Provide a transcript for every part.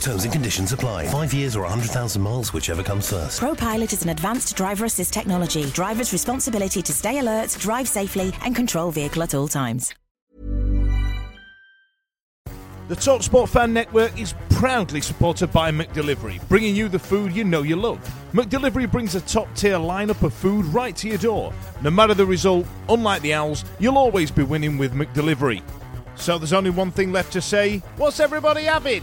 Terms and conditions apply. Five years or 100,000 miles, whichever comes first. ProPilot is an advanced driver assist technology. Driver's responsibility to stay alert, drive safely, and control vehicle at all times. The TalkSport Fan Network is proudly supported by McDelivery, bringing you the food you know you love. McDelivery brings a top tier lineup of food right to your door. No matter the result, unlike the Owls, you'll always be winning with McDelivery. So there's only one thing left to say what's everybody having?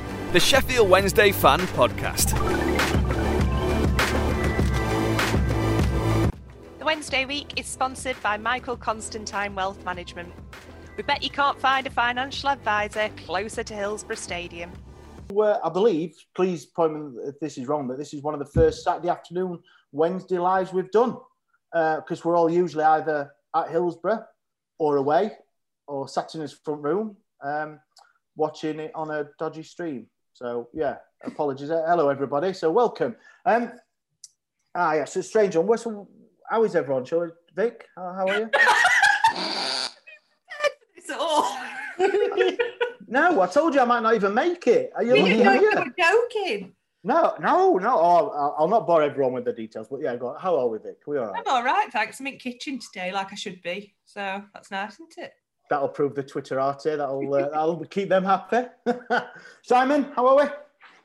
the Sheffield Wednesday Fan Podcast. The Wednesday week is sponsored by Michael Constantine Wealth Management. We bet you can't find a financial advisor closer to Hillsborough Stadium. Well, I believe, please point me if this is wrong, but this is one of the first Saturday afternoon Wednesday lives we've done because we're all usually either at Hillsborough or away or sat in his front room um, watching it on a dodgy stream. So, yeah, apologies. Hello, everybody. So, welcome. Um, ah, yes, it's a strange one. What's, how is everyone? Shall we, Vic, how, how are you? It's all. no, I told you I might not even make it. Are you you looking know you you? were joking. No, no, no. I'll- I'll not bore everyone with the details, but yeah, go on. How are we, Vic? We all right? I'm all right, thanks. I'm in kitchen today, like I should be. So that's nice, isn't it? That'll prove the Twitterati. That'll uh, that'll keep them happy. Simon, how are we?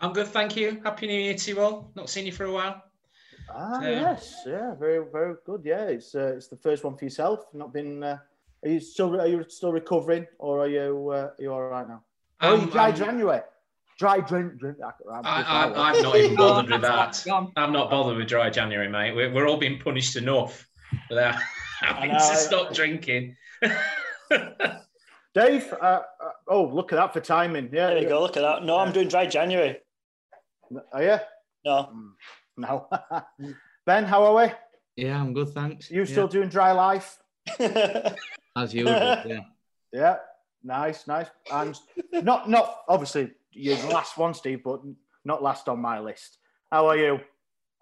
I'm good, thank you. Happy New Year to you all. Not seen you for a while. Ah, Yeah. yes, yeah, very, very good. Yeah, it's uh, it's the first one for yourself. Not been. Uh, are you still are you still recovering, or are you uh, are you all right now? Oh, Um, dry um, January. Dry drink, drink. I, I'm not even bothered with that. I'm not bothered with dry January, mate. We're, we're all being punished enough without having know, to stop drinking. Dave. Uh, uh, oh, look at that for timing. Yeah, There we go. Look at that. No, I'm doing dry January. Are you? No. No. ben, how are we? Yeah, I'm good, thanks. You Yeah, still doing dry life? as usual? Yeah. Yeah, nice, nice. And not not obviously you're the last one, Steve, but not last on my list. How are you?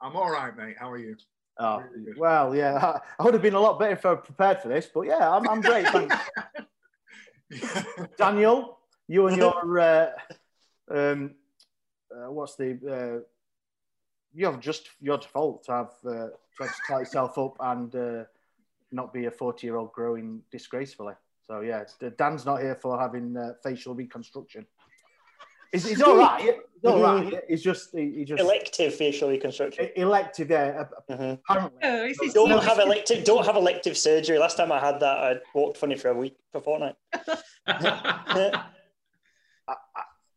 I'm all right, mate. How are you? Oh, well, yeah. I would have been a lot better if I prepared for this, but yeah, I'm, I'm great. Thanks. Daniel, you and your uh, um, uh, what's the uh, you have just your default to have uh, tried to tie yourself up and uh, not be a 40 year old growing disgracefully. So yeah, it's- Dan's not here for having uh, facial reconstruction. He's, he's all right. He's all right. He's just he, he just Elective facial reconstruction. elective. Yeah, apparently. Oh, is this Don't not- have elective. Don't have elective surgery. Last time I had that, I walked funny for a week, for a fortnight.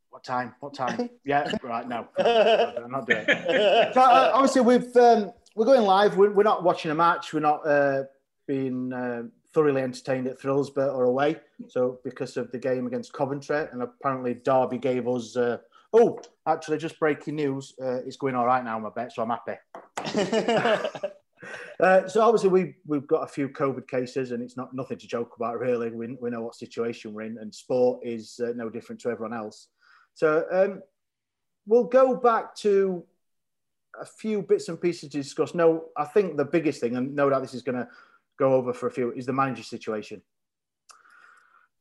What time? What time? Yeah, right. No, I'm not doing it. So uh, obviously we've um, we're going live. We're, we're not watching a match. We're not uh, being uh, thoroughly entertained at Thrillsborough or away. So because of the game against Coventry, and apparently Derby gave us. Uh, oh, actually, just breaking news. Uh, it's going all right now, my bet. So I'm happy. Uh, so obviously we we've got a few COVID cases, and it's not nothing to joke about really. We, we know what situation we're in, and sport is uh, no different to everyone else. So um, we'll go back to a few bits and pieces to discuss. No, I think the biggest thing, and no doubt this is going to go over for a few, is the manager situation.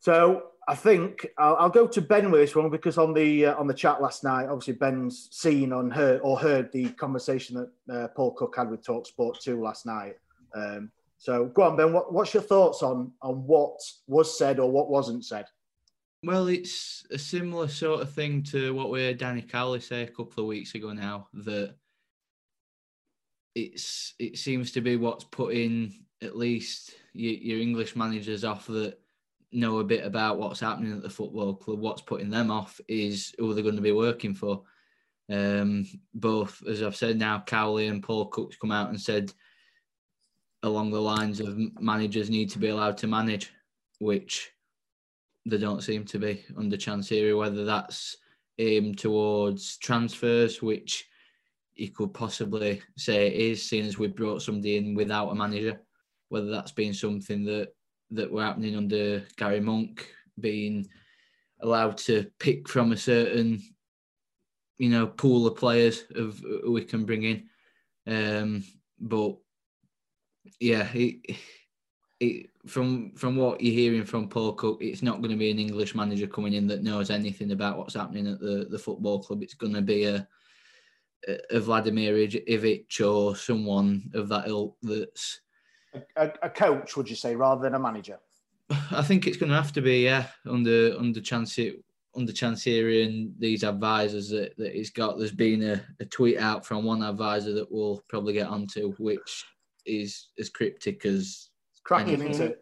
So I think I'll, I'll, go to Ben with this one because on the uh, on the chat last night, obviously Ben's seen on heard or heard the conversation that uh, Paul Cook had with Talksport two last night. Um, so go on, Ben. What, what's your thoughts on on what was said or what wasn't said? Well, it's a similar sort of thing to what we heard Danny Cowley say a couple of weeks ago now. That it's it seems to be what's putting at least your, your English managers off that know a bit about what's happening at the football club. What's putting them off is who they're going to be working for. Um, both, as I've said now, Cowley and Paul Cook's come out and said along the lines of managers need to be allowed to manage, which they don't seem to be under Chansiri, whether that's aimed towards transfers, which you could possibly say it is, seeing as we've brought somebody in without a manager, whether that's been something that that were happening under Gary Monk, being allowed to pick from a certain, you know, pool of players of who we can bring in. Um, but yeah, it, it, from from what you're hearing from Paul Cook, it's not going to be an English manager coming in that knows anything about what's happening at the, the football club. It's going to be a, a Vladimir Ivic or someone of that ilk that's a, a, coach, would you say, rather than a manager? I think it's going to have to be, yeah, under under Chansiri, under and these advisors that, that he's got. There's been a, a tweet out from one advisor that we'll probably get onto, which is as cryptic as it's cracking, isn't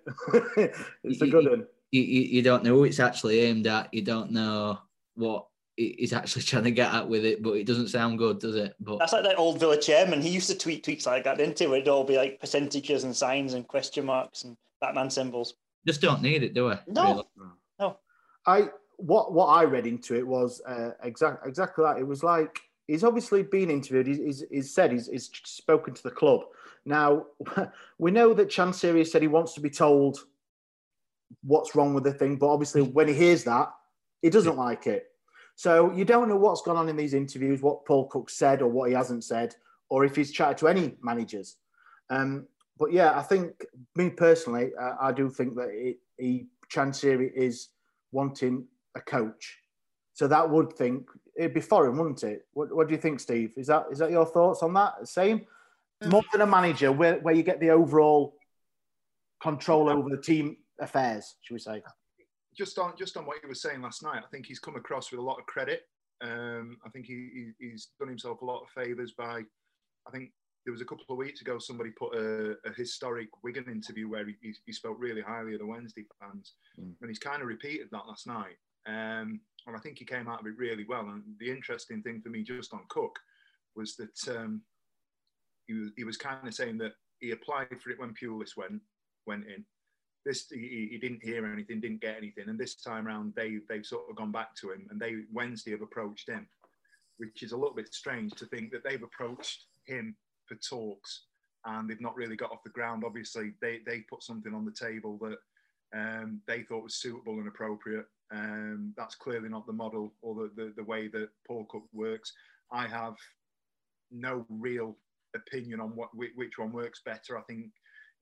it? it's a good one. You, you, you don't know who it's actually aimed at. You don't know what he's actually trying to get at with it, but it doesn't sound good, does it? But that's like that old Villa chairman. He used to tweet tweets like that, didn't he? Where it'd all be like percentages and signs and question marks and Batman symbols. Just don't need it, do we? No, really? no. I what what I read into it was uh, exactly exactly that. It was like he's obviously been interviewed. He's, he's, he's said he's, he's, spoken to the club. Now we know that Chansiri said he wants to be told what's wrong with the thing, but obviously when he hears that, he doesn't like it. So you don't know what's gone on in these interviews, what Paul Cook said or what he hasn't said, or if he's chatted to any managers. Um, but yeah, I think me personally, uh, I do think that it, he Chansiri is wanting a coach. So that would think it'd be foreign, wouldn't it? What, what do you think, Steve? Is that is that your thoughts on that? Same, more than a manager, where, where you get the overall control over the team affairs, should we say? Just on just on what you were saying last night, I think he's come across with a lot of credit. Um, I think he, he, he's done himself a lot of favours by. I think there was a couple of weeks ago somebody put a, a historic Wigan interview where he, he, spoke really highly of the Wednesday fans, mm. and he's kind of repeated that last night. Um, and I think he came out of it really well. And the interesting thing for me, just on Cook, was that um, he was he was kind of saying that he applied for it when Pulis went went in, this he, he, didn't hear anything, didn't get anything, and this time around they they've sort of gone back to him, and they Wednesday have approached him, which is a little bit strange to think that they've approached him for talks and they've not really got off the ground. Obviously, they they put something on the table that um, they thought was suitable and appropriate. Um, that's clearly not the model or the, the, the way that Paul Cook works. I have no real opinion on what which one works better. I think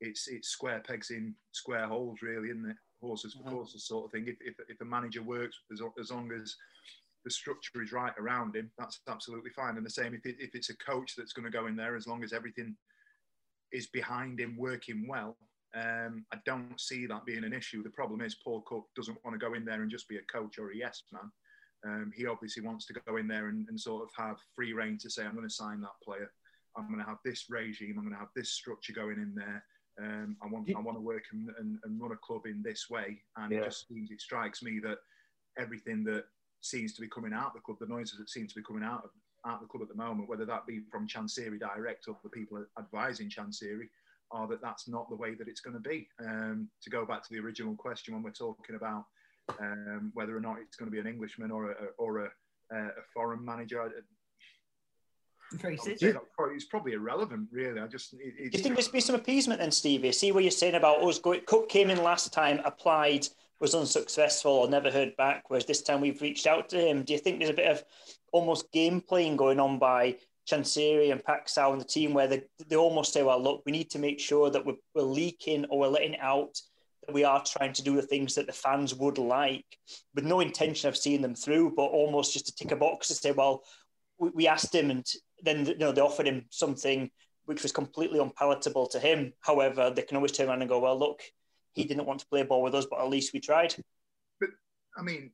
it's it's square pegs in square holes, really, isn't it? Horses for mm-hmm. courses, sort of thing. If, if, if a manager works as, as long as the structure is right around him, that's absolutely fine. And the same if, it, if it's a coach that's going to go in there, as long as everything is behind him working well, um, I don't see that being an issue. The problem is Paul Cook doesn't want to go in there and just be a coach or a yes man. Um, he obviously wants to go in there and, and, sort of have free reign to say, I'm going to sign that player. I'm going to have this regime. I'm going to have this structure going in there. Um, I want I want to work and, and, and, run a club in this way, and yeah. it just seems it strikes me that everything that seems to be coming out of the club, the noises that seem to be coming out of out the club at the moment, whether that be from Chansiri direct or the people advising Chansiri, are that that's not the way that it's going to be. Um, to go back to the original question when we're talking about um, whether or not it's going to be an Englishman or a, or a, a foreign manager, it's probably irrelevant, really. I just. It, Do you think there's been some appeasement then, Stevie? See what you're saying about us going. Cook came in last time, applied, was unsuccessful, or never heard back. Whereas this time we've reached out to him. Do you think there's a bit of almost game playing going on by Chansiri and Paxal and the team where they, they almost say, well, look, we need to make sure that we're, we're leaking or we're letting out that we are trying to do the things that the fans would like, with no intention of seeing them through, but almost just to tick a box to say, well, we, we asked him, and then you know they offered him something which was completely unpalatable to him. However, they can always turn around and go, well, look, he didn't want to play ball with us, but at least we tried. But I mean,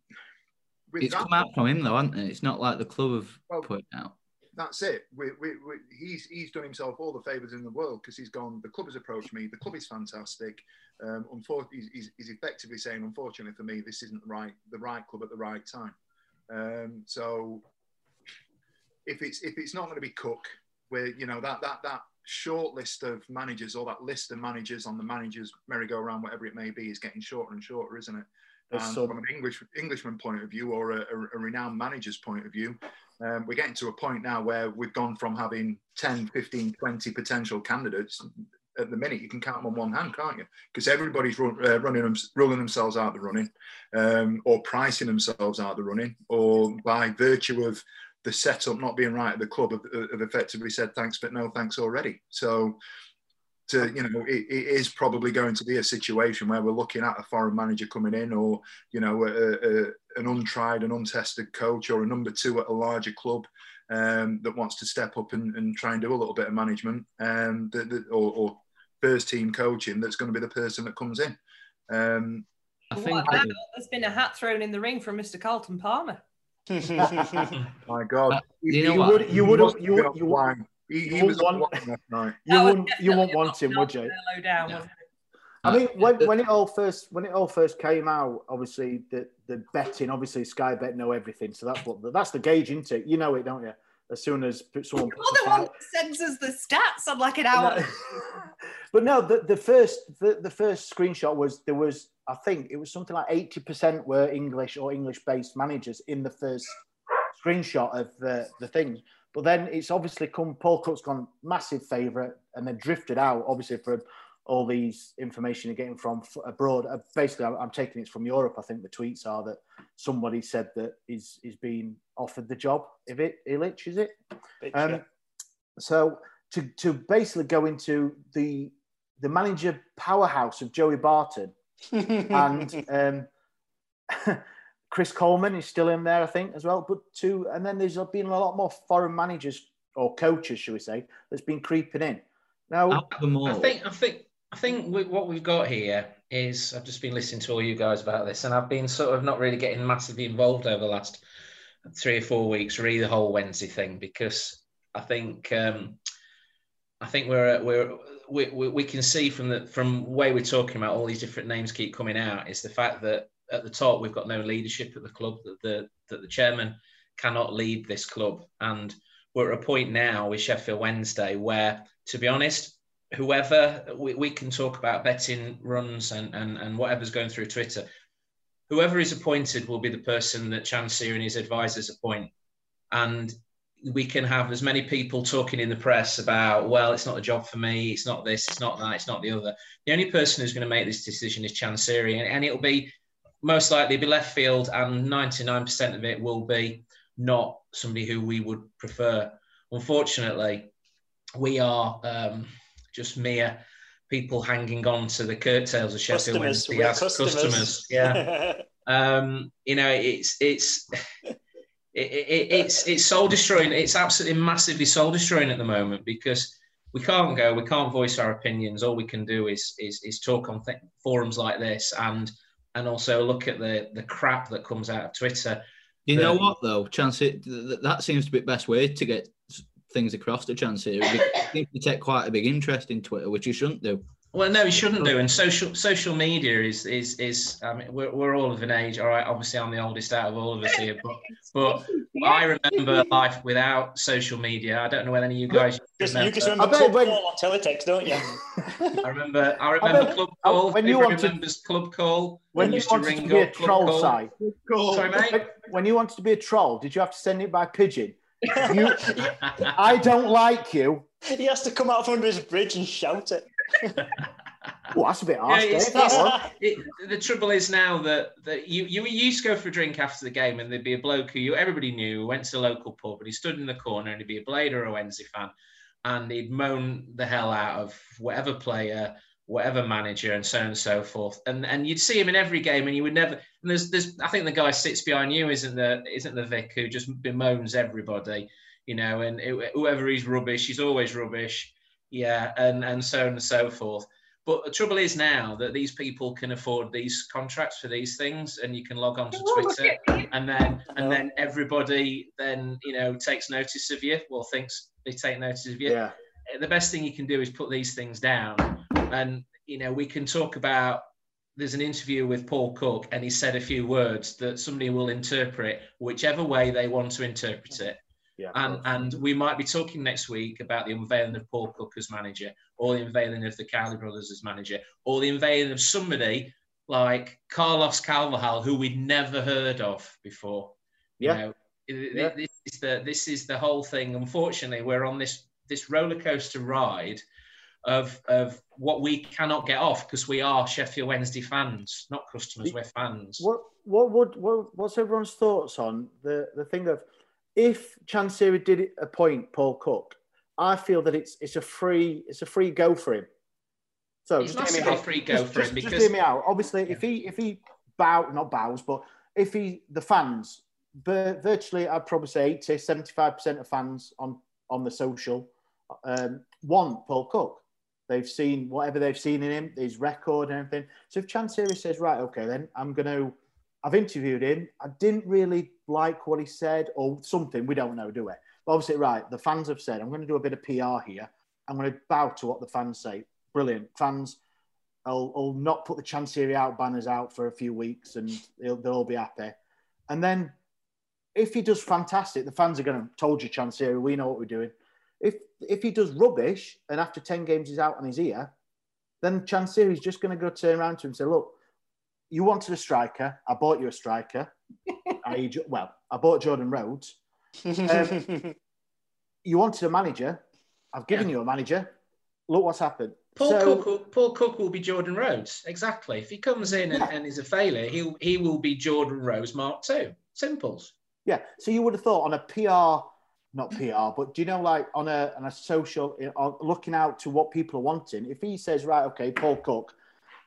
it's come out from him though, hasn't it? It's not like the club have well, put it out. That's it. We, we, we, he's he's done himself all the favours in the world because he's gone. The club has approached me. The club is fantastic. Um, unfortunately, he's, he's, effectively saying, unfortunately for me, this isn't the right the right club at the right time. Um, so if it's if it's not going to be Cook, where you know that that that short list of managers or that list of managers on the managers merry-go-round, whatever it may be, is getting shorter and shorter, isn't it? And so, from an English Englishman point of view or a, a, renowned manager's point of view, um, we're getting to a point now where we've gone from having 10, 15, 20 potential candidates. At the minute, you can count them on one hand, can't you? Because everybody's run, uh, running them, rolling themselves out of the running, um, or pricing themselves out of the running, or by virtue of the setup not being right at the club have, have effectively said thanks, but no thanks already. So, to you know, it, it is probably going to be a situation where we're looking at a foreign manager coming in, or you know, a, a, an untried and untested coach, or a number two at a larger club. Um, that wants to step up and, and, try and do a little bit of management, um, the, the, or, or, first team coaching. That's going to be the person that comes in. Um, I think there's been a hat thrown in the ring from Mr. Carlton Palmer. My God, uh, you, you, know would, you would you you would you would he, he was want, you wouldn't you wouldn't want him, would you? Low down, yeah. I mean, when, when it all first when it all first came out, obviously the the betting, obviously Sky Bet know everything, so that's what that's the gauge, isn't it? You know it, don't you? As soon as someone puts the one that sends us the stats on like an hour. but no, the, the first the, the first screenshot was there was I think it was something like 80% were English or English based managers in the first screenshot of the, the thing. But then it's obviously come, Paul Cook's gone massive favourite and then drifted out, obviously, from all these information you're getting from abroad. Uh, basically, I'm, taking it from Europe. I think the tweets are that somebody said that is is being offered the job. If it Ilic, is it? Um, so to to basically go into the the manager powerhouse of Joey Barton and um, Chris Coleman is still in there, I think, as well. But two, and then there's been a lot more foreign managers or coaches, should we say, that's been creeping in. Now, I think, I think, I think we, what we've got here is I've just been listening to all you guys about this, and I've been sort of not really getting massively involved over the last three or four weeks, really the whole Wednesday thing, because I think um, I think we're we're we, we, can see from the from way we're talking about all these different names keep coming out is the fact that at the top we've got no leadership at the club that the that the chairman cannot lead this club. And we're at a point now with Sheffield Wednesday where to be honest whoever we, we can talk about betting runs and, and and whatever's going through Twitter whoever is appointed will be the person that Chansiri and his advisors appoint. And we can have as many people talking in the press about, well, it's not a job for me, it's not this, it's not that, it's not the other. The only person who's going to make this decision is Chansiri, and, and it'll be most likely be left field, and 99% of it will be not somebody who we would prefer. Unfortunately, we are um, just mere people hanging on to the curtails of Sheffield Wednesday as customers. customers. Yeah. um, you know, it's it's it, it, it's it's soul destroying. It's absolutely massively soul destroying at the moment because we can't go, we can't voice our opinions. All we can do is is, is talk on th- forums like this and and also look at the the crap that comes out of Twitter. You know what though, Chansiri that seems to be the best way to get things across to Chansiri seems to take quite a big interest in Twitter, which you shouldn't do. Well, no, he shouldn't do. And social social media is is is. I mean, we're, we're all of an age. All right, obviously, I'm the oldest out of all of us here, but but I remember life without social media. I don't know whether any of you guys. Just, remember. You just remember Club when... Call on teletext, don't you? I remember. I remember I Club Call. When you wanted remembers Club Call. When, you wanted to, to be a troll, site. Sorry, mate. When you wanted to be a troll, did you have to send it by pigeon? You, I don't like you. He has to come out from under his bridge and shout it. Well, that's a bit harsh. Yeah, it's, it's, it, the trouble is now that, that you, you used to go for a drink after the game and there'd be a bloke who you, everybody knew went to the local pub and he stood in the corner and he'd be a Blade or a Wednesday fan and he'd moan the hell out of whatever player whatever manager, and so on and so forth. And and you'd see him in every game, and you would never. And there's there's I think the guy sits behind you isn't the isn't the Vic who just bemoans everybody, you know, and it, whoever he's rubbish, he's always rubbish, yeah, and and so on and so forth. But the trouble is now that these people can afford these contracts for these things, and you can log on to Twitter, and then and then everybody then you know takes notice of you. Well, thinks they take notice of you. Yeah. The best thing you can do is put these things down, and you know we can talk about. There's an interview with Paul Cook, and he said a few words that somebody will interpret whichever way they want to interpret it. Yeah, and and we might be talking next week about the unveiling of Paul Cook as manager, or the unveiling of the Cowley brothers as manager, or the unveiling of somebody like Carlos Carvalhal, who we'd never heard of before. You know, Yeah. this is the this is the whole thing. Unfortunately, we're on this this roller coaster ride of of what we cannot get off because we are Sheffield Wednesday fans, not customers. We're fans. What what would what, what's everyone's thoughts on the the thing of if Chansiri did appoint Paul Cook, I feel that it's it's a free it's a free go for him. So It's just hear me massively out. free go Just- for him just- just hear me out. Obviously, if he if he bow not bows, but if he the fans, vir- virtually I'd probably say 80, 75 percent of fans on on the social um, want Paul Cook. They've seen whatever they've seen in him, his record and everything. So if Chansiri says, right, okay, then I'm going to, I've interviewed him. I didn't really like what he said or something. We don't know, do we? But obviously, right, the fans have said, I'm going to do a bit of PR here. I'm going to bow to what the fans say. Brilliant. Fans, I'll, I'll not put the Chansiri out banners out for a few weeks and they'll, they'll all be happy. And then if he does fantastic, the fans are going to, told you, Chansiri, we know what we're doing. If if he does rubbish and after 10 games he's out on his ear, then Chansiri's just going to go turn around to him and say, look, you wanted a striker. I bought you a striker. I, well, I bought Jordan Rhodes. Um, you wanted a manager. I've given you a manager. Look what's happened. Paul So- Cook, will, Paul Cook will be Jordan Rhodes. Exactly. If he comes in and, and is a failure, he he will be Jordan Rhodes Mark Two. Simples. Yeah. So you would have thought on a PR, not PR, but do you know, like on a on a social, on looking out to what people are wanting. If he says, right, okay, Paul Cook,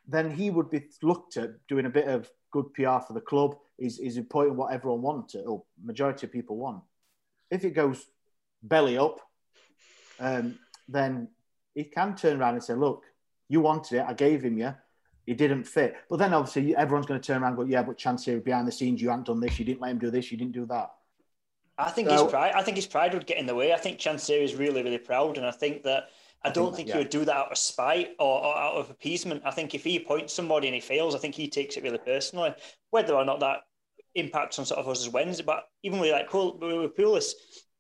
then he would be looked at doing a bit of good PR for the club. Is is important what everyone wanted or majority of people want. If it goes belly up, um, then he can turn around and say, look, you wanted it, I gave him you. He didn't fit. But then obviously everyone's going to turn around and go, yeah, but Chansiri behind the scenes, you haven't done this, you didn't let him do this, you didn't do that. I think So- his pride. I think his pride would get in the way. I think Chansiri is really, really proud, and I think that I, I don't think- think yeah. he would do that out of spite or, or out of appeasement. I think if he appoints somebody and he fails, I think he takes it really personally, whether or not that impacts on sort of us as Wednesday. But even with like Paul, with Pulis,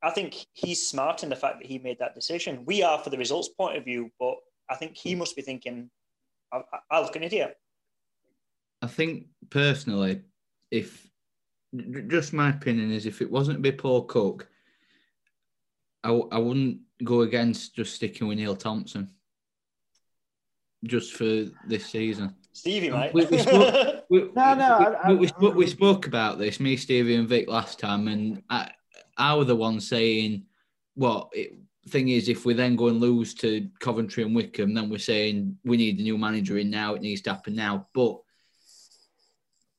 I think he's smart in the fact that he made that decision. We are for the results point of view, but I think he must be thinking, I, I, I look an idiot. I think personally, if just my opinion is if it wasn't to be Paul Cook, I, w- I wouldn't go against just sticking with Neil Thompson just for this season. Stevie, mate. We, we spoke, we, No, no, we, I- I- we, spoke, we spoke about this, me, Stevie, and Vic last time, and I, I was the one saying, "What it, thing is, if we then go and lose to Coventry and Wycombe, then we're saying we need a new manager in now. It needs to happen now." But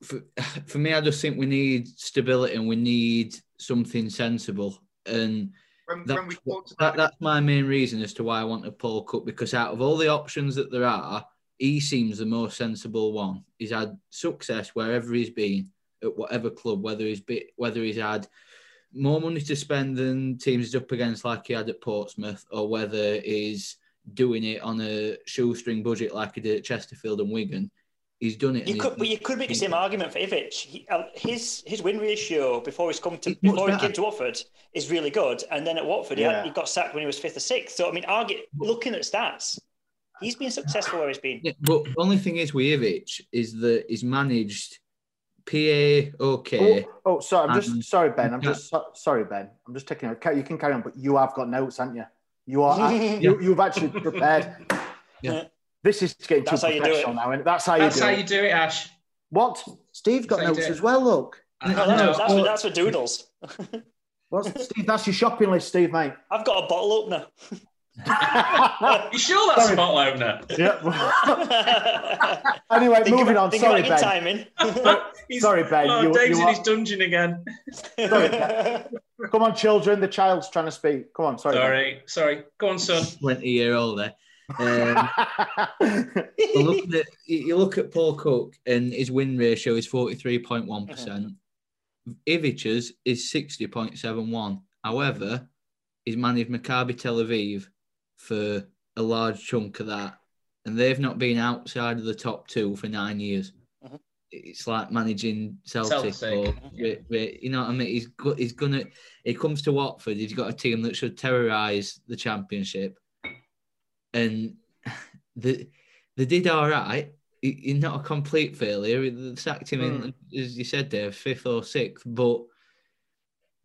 for, for me, I just think we need stability and we need something sensible, and When, that's, when we talked that, that's my main reason as to why I want to pull Cook because out of all the options that there are, he seems the most sensible one. He's had success wherever he's been at whatever club, whether he's whether he's had more money to spend than teams he's up against like he had at Portsmouth, or whether he's doing it on a shoestring budget like he did at Chesterfield and Wigan. He's done it. You could, but you could make the same argument for Ivic. He, uh, his his win ratio before he's come to He's before he came to Watford is really good, and then at Watford he, had, he got sacked when he was fifth or sixth. So I mean, argue, looking at stats, he's been successful where he's been. Yeah, but the only thing is with Ivic is that he's managed PA okay. Oh, oh, sorry, I'm just Um, sorry, Ben. I'm yeah. just so, sorry, Ben. I'm just taking. A, you can carry on, but you have got notes, haven't you? You are. you, you've actually prepared. Yeah. This is getting That's too how you do it. professional now, and that's how you do it. That's how it. you do it, Ash. What? Steve's got That's how you notes as well. Look. No, that's, No, that's, for, that's for doodles. What's Steve? That's your shopping list, Steve, mate. I've got a bottle opener. you sure that's a bottle opener? Yeah. anyway, Think moving about- on. think Sorry, about your Ben. timing. Sorry, Ben. Oh, you, Dave's you in are- his dungeon again. Sorry, Ben. Come on, children. The child's trying to speak. Come on. Sorry. Ben. Sorry, sorry. Go on, son. 20 year old there. Um, you, look at, you look at Paul Cook and his win ratio is 43.1%. percent Ivic's is 60.71. However, he's managed Maccabi Tel Aviv for a large chunk of that, and they've not been outside of the top two for nine years. Mhm. It's like managing Celtic, Celtic, or you know what I mean. He's he's gonna. He comes to Watford. He's got a team that should terrorise the Championship, and the they did all right. He- He's not a complete failure. They sacked him in, hmm. as you said, there fifth or sixth, but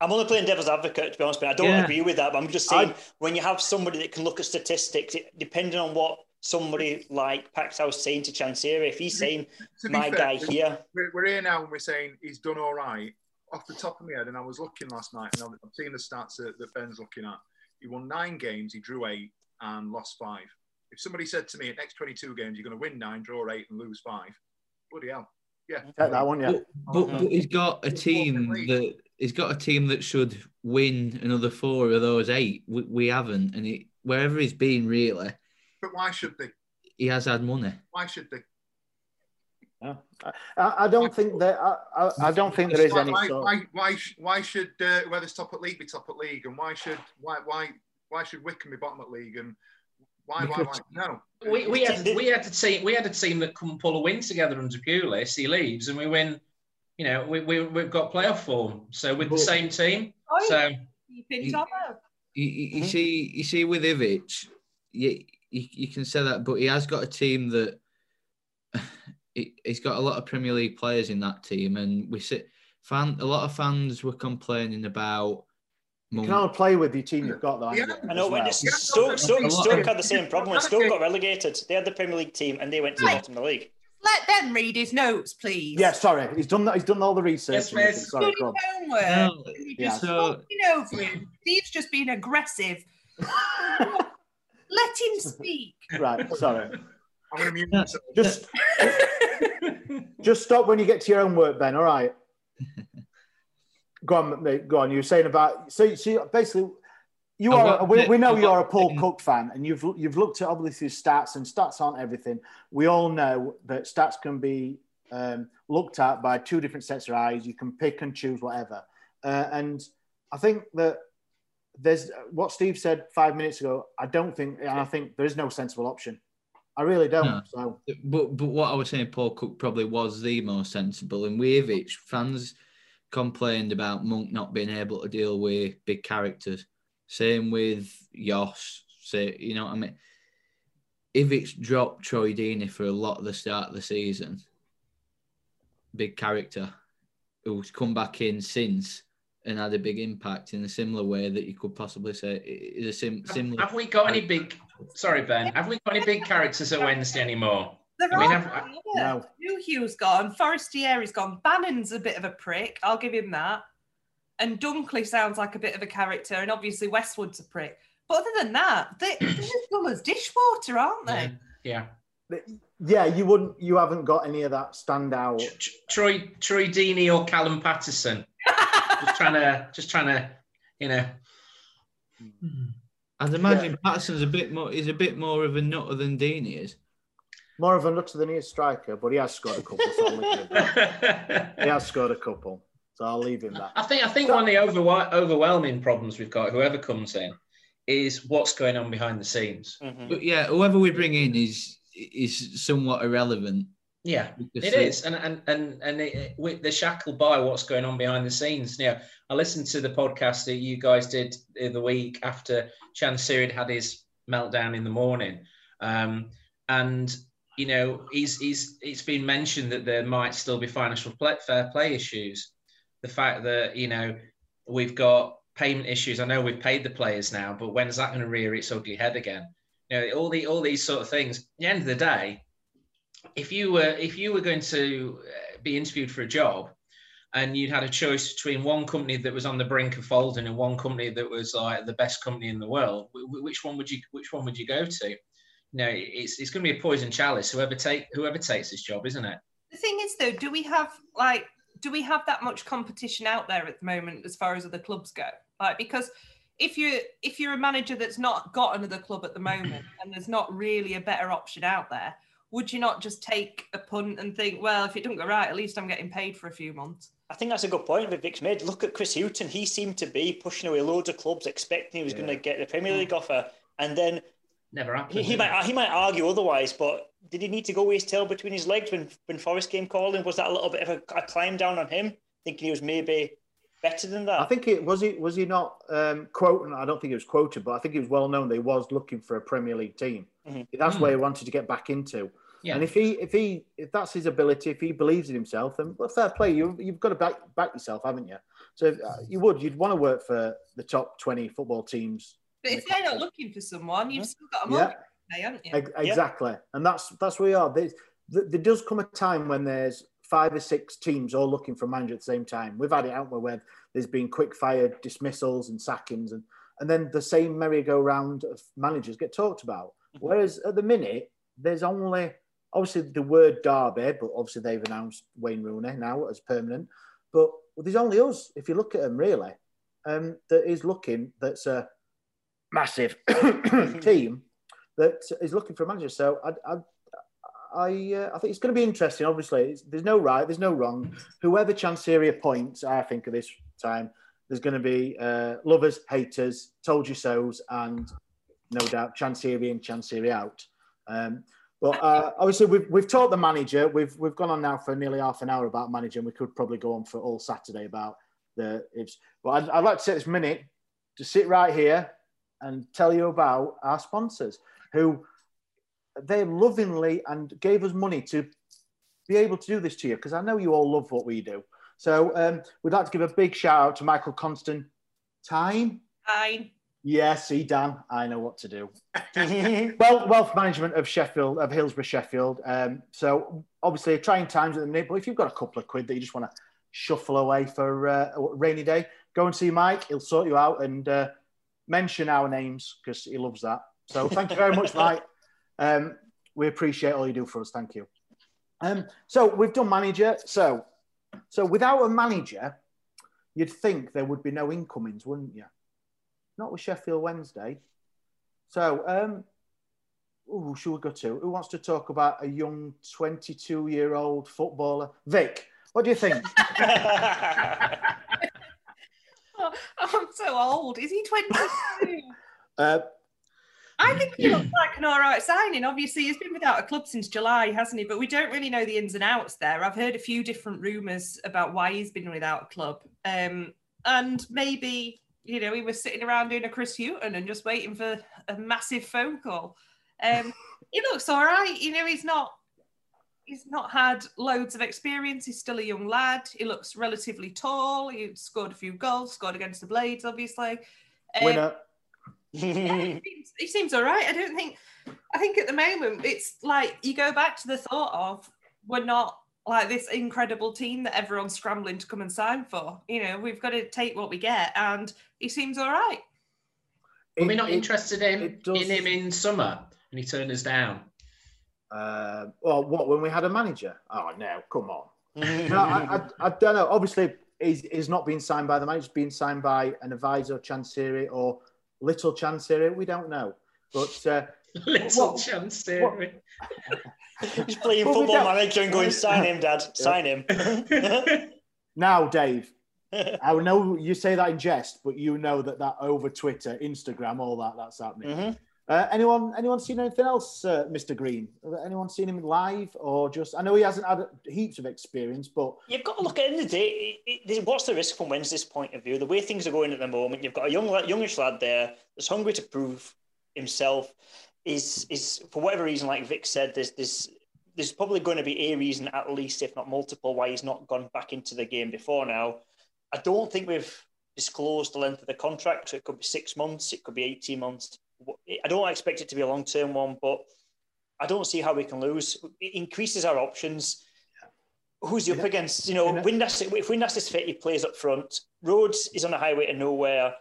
I'm only playing devil's advocate, to be honest, but I don't Yeah. agree with that. But I'm just saying, when you have somebody that can look at statistics, it, depending on what somebody like Paxal was saying to Chansiri, if he's saying, To my fair, guy here, We're, we're here now and we're saying he's done all right. Off the top of my head, and I was looking last night, and I've I've seen the stats that, that Ben's looking at. He won nine games, he drew eight, and lost five. If somebody said to me, at next 22 games, you're going to win nine, draw eight, and lose five, bloody hell. Yeah. Take that one, yeah. But, but, but he's got a team that he's got a team that should win another four of those eight. We, we haven't, and he, wherever he's been, really, But why should they? he has had money. Why should they? I, I don't think that. I, I, I don't think there is why, any Why, sort. why, why, why should uh, whoever's top at league be top at league, and why should why why why should Wycombe be bottom at league, and why why, why no? We, we had we had a team we had a team that couldn't pull a win together under Pulis. He leaves and we win. You know, we, we we've got playoff form. So with the same team, so Keeping top up. You, you, you see, you see with Ivic, you, you you can say that, but he has got a team that he, he's got a lot of Premier League players in that team, and we sit fan. A lot of fans were complaining about. You can only play with the team you've got, though. I know when well. it's Stoke, Stoke, Stoke had the same problem when Stoke got relegated. They had the Premier League team and they went to the bottom of the league. Let Ben read his notes, please. Yeah, sorry. He's done that. He's done all the research. Yes, and Sorry, Doing homework. No, yeah. just So- over him. Steve's just being aggressive. Let him speak. Right, sorry. I'm going to mute myself. Just, just stop when you get to your own work, Ben. All right. Go on, mate. Go on. You were saying about so. So basically, you are. got- We, we know you're a Paul Cook fan, and you've you've looked at obviously stats, and stats aren't everything. We all know that stats can be um, looked at by two different sets of eyes. You can pick and choose whatever, uh, and I think that there's what Steve said five minutes ago. I don't think, and I think there is no sensible option. I really don't. No. So But but what I was saying, Paul Cook probably was the most sensible. And Ivic, fans complained about Monk not being able to deal with big characters. Same with Jos. Say, you know what I mean? Ivic dropped Troy Deeney for a lot of the start of the season. Big character who's come back in since and had a big impact in a similar way that you could possibly say is a sim- similar. have we got any big? Sorry, Ben. Have we got any big characters at Wednesday anymore? There I mean, are. have- yeah. New Hugh's gone. Forestieri's gone. Bannan's a bit of a prick. I'll give him that. And Dunkley sounds like a bit of a character. And obviously Westwood's a prick. But other than that, they, they're as dull as dishwater, aren't they? Yeah. yeah, you wouldn't. You haven't got any of that standout. Troy Troy Deeney or Callum Paterson. just trying to, just trying to, you know. Hmm. I'd imagine Paterson's a bit more. He's a bit more of a nutter than Deeney is. More of a nutter than he is striker, but he has scored a couple. So I'll leave him that. he has scored a couple, so I'll leave him that. I think I think one of the over, overwhelming problems we've got, whoever comes in, is what's going on behind the scenes. But yeah, whoever we bring in is is somewhat irrelevant. Yeah, Because it it- is, and and and and it, it, they're shackled by what's going on behind the scenes. Yeah, I listened to the podcast that you guys did the other week after Chan Sirid had his meltdown in the morning, um, and you know he's he's it's been mentioned that there might still be financial play, fair play issues. The fact that you know we've got payment issues. I know we've paid the players now, but when's that going to rear its ugly head again? You know, all the all these sort of things. At the end of the day, if you were if you were going to uh, be interviewed for a job and you'd had a choice between one company that was on the brink of folding and one company that was like the best company in the world, which one would you which one would you go to? You know, it's it's going to be a poison chalice. Whoever take whoever takes this job, isn't it? The thing is, though, do we have like do we have that much competition out there at the moment as far as other clubs go? Like because if you if you're a manager that's not got another club at the moment and there's not really a better option out there, would you not just take a punt and think, well, if it doesn't go right, at least I'm getting paid for a few months? I think that's a good point that Vic's made. Look at Chris Hughton. He seemed to be pushing away loads of clubs, expecting he was yeah. going to get the Premier mm. League offer, and then never happened. He, he might he might argue otherwise, but did he need to go with his tail between his legs when when Forest came calling? Was that a little bit of a, a climb down on him, thinking he was maybe better than that? I think it was he was he not um, quoting. I don't think he was quoted, but I think it was well known that he was looking for a Premier League team. Mm-hmm. That's mm. where he wanted to get back into. Yeah. And if he if he if that's his ability, if he believes in himself, then well, fair play. You you've got to back back yourself, haven't you? So if, uh, you would you'd want to work for the top twenty football teams. But if they're not looking for someone, you've still got a yeah. Haven't you? Exactly, yeah. and that's that's where we are. There, there does come a time when there's five or six teams all looking for a manager at the same time. We've had it out where there's been quick fire dismissals and sackings, and and then the same merry-go-round of managers get talked about. Mm-hmm. Whereas at the minute, there's only obviously the word Derby, but obviously they've announced Wayne Rooney now as permanent. But there's only us, if you look at them really, um, that is looking, that's a massive team that is looking for a manager. So I, I, I, uh, I think it's going to be interesting. Obviously, there's no right, there's no wrong. Whoever Chansiri appoints, I think at this time, there's going to be uh, lovers, haters, told you so's, and no doubt Chansiri and Chansiri out. Um, but uh, obviously, we've, we've taught the manager. We've we've gone on now for nearly half an hour about manager, and we could probably go on for all Saturday about the ifs. But I'd, I'd like to take this minute to sit right here and tell you about our sponsors, who they lovingly and gave us money to be able to do this to you because I know you all love what we do. So um, we'd like to give a big shout out to Michael Constant. Time. Time. Yes, see, Dan, I know what to do. well, wealth management of Sheffield, of Hillsborough, Sheffield. Um, so obviously, trying times at the minute. But if you've got a couple of quid that you just want to shuffle away for uh, a rainy day, go and see Mike. He'll sort you out and uh, mention our names because he loves that. So thank you very much, Mike. Um, we appreciate all you do for us. Thank you. Um, so we've done manager. So, so without a manager, you'd think there would be no incomings, wouldn't you? not with Sheffield Wednesday. So, um, who should we go to? Who wants to talk about a young 22 year old footballer? Vic, what do you think? oh, I'm so old. Is he 22? uh, I think he looks like an all right signing. Obviously, he's been without a club since July, hasn't he? But we don't really know the ins and outs there. I've heard a few different rumours about why he's been without a club. Um, and maybe you know, he was sitting around doing a Chris Hughton and just waiting for a massive phone call. Um, he looks all right. You know, he's not he's not had loads of experience. He's still a young lad. He looks relatively tall. He scored a few goals, scored against the Blades, obviously. Um, Winner. yeah, he, seems, he seems all right. I don't think. I think at the moment it's like you go back to the thought of we're not like this incredible team that everyone's scrambling to come and sign for. You know, we've got to take what we get, and he seems all right. Were we not interested in, does... in him in summer and he turned us down? Uh, well, what, when we had a manager? Oh, no, come on. no, I, I, I, don't know. Obviously, he's, he's not being signed by the manager, he's being signed by an advisor, Chansiri, or little Chansiri. We don't know. But uh, little what, Chansiri. He's playing football manager and going, sign him, Dad, sign him. now, Dave, I know you say that in jest, but you know that that over Twitter, Instagram, all that, that's happening. Mm-hmm. Uh, anyone, anyone seen anything else, uh, Mr. Green? Anyone seen him live or just? I know he hasn't had heaps of experience, but you've got to look at the end of the day. It, it, what's the risk from Wednesday's point of view? The way things are going at the moment, you've got a young, youngish lad there that's hungry to prove himself is is for whatever reason, like Vic said, there's there's there's probably going to be a reason at least, if not multiple, why he's not gone back into the game before now. I don't think we've disclosed the length of the contract. So it could be six months, it could be 18 months. I don't expect it to be a long term one, but I don't see how we can lose. It increases our options. who's he up against? You know, Windass, if Windass is fit, he plays up front. Rhodes is on a highway to nowhere.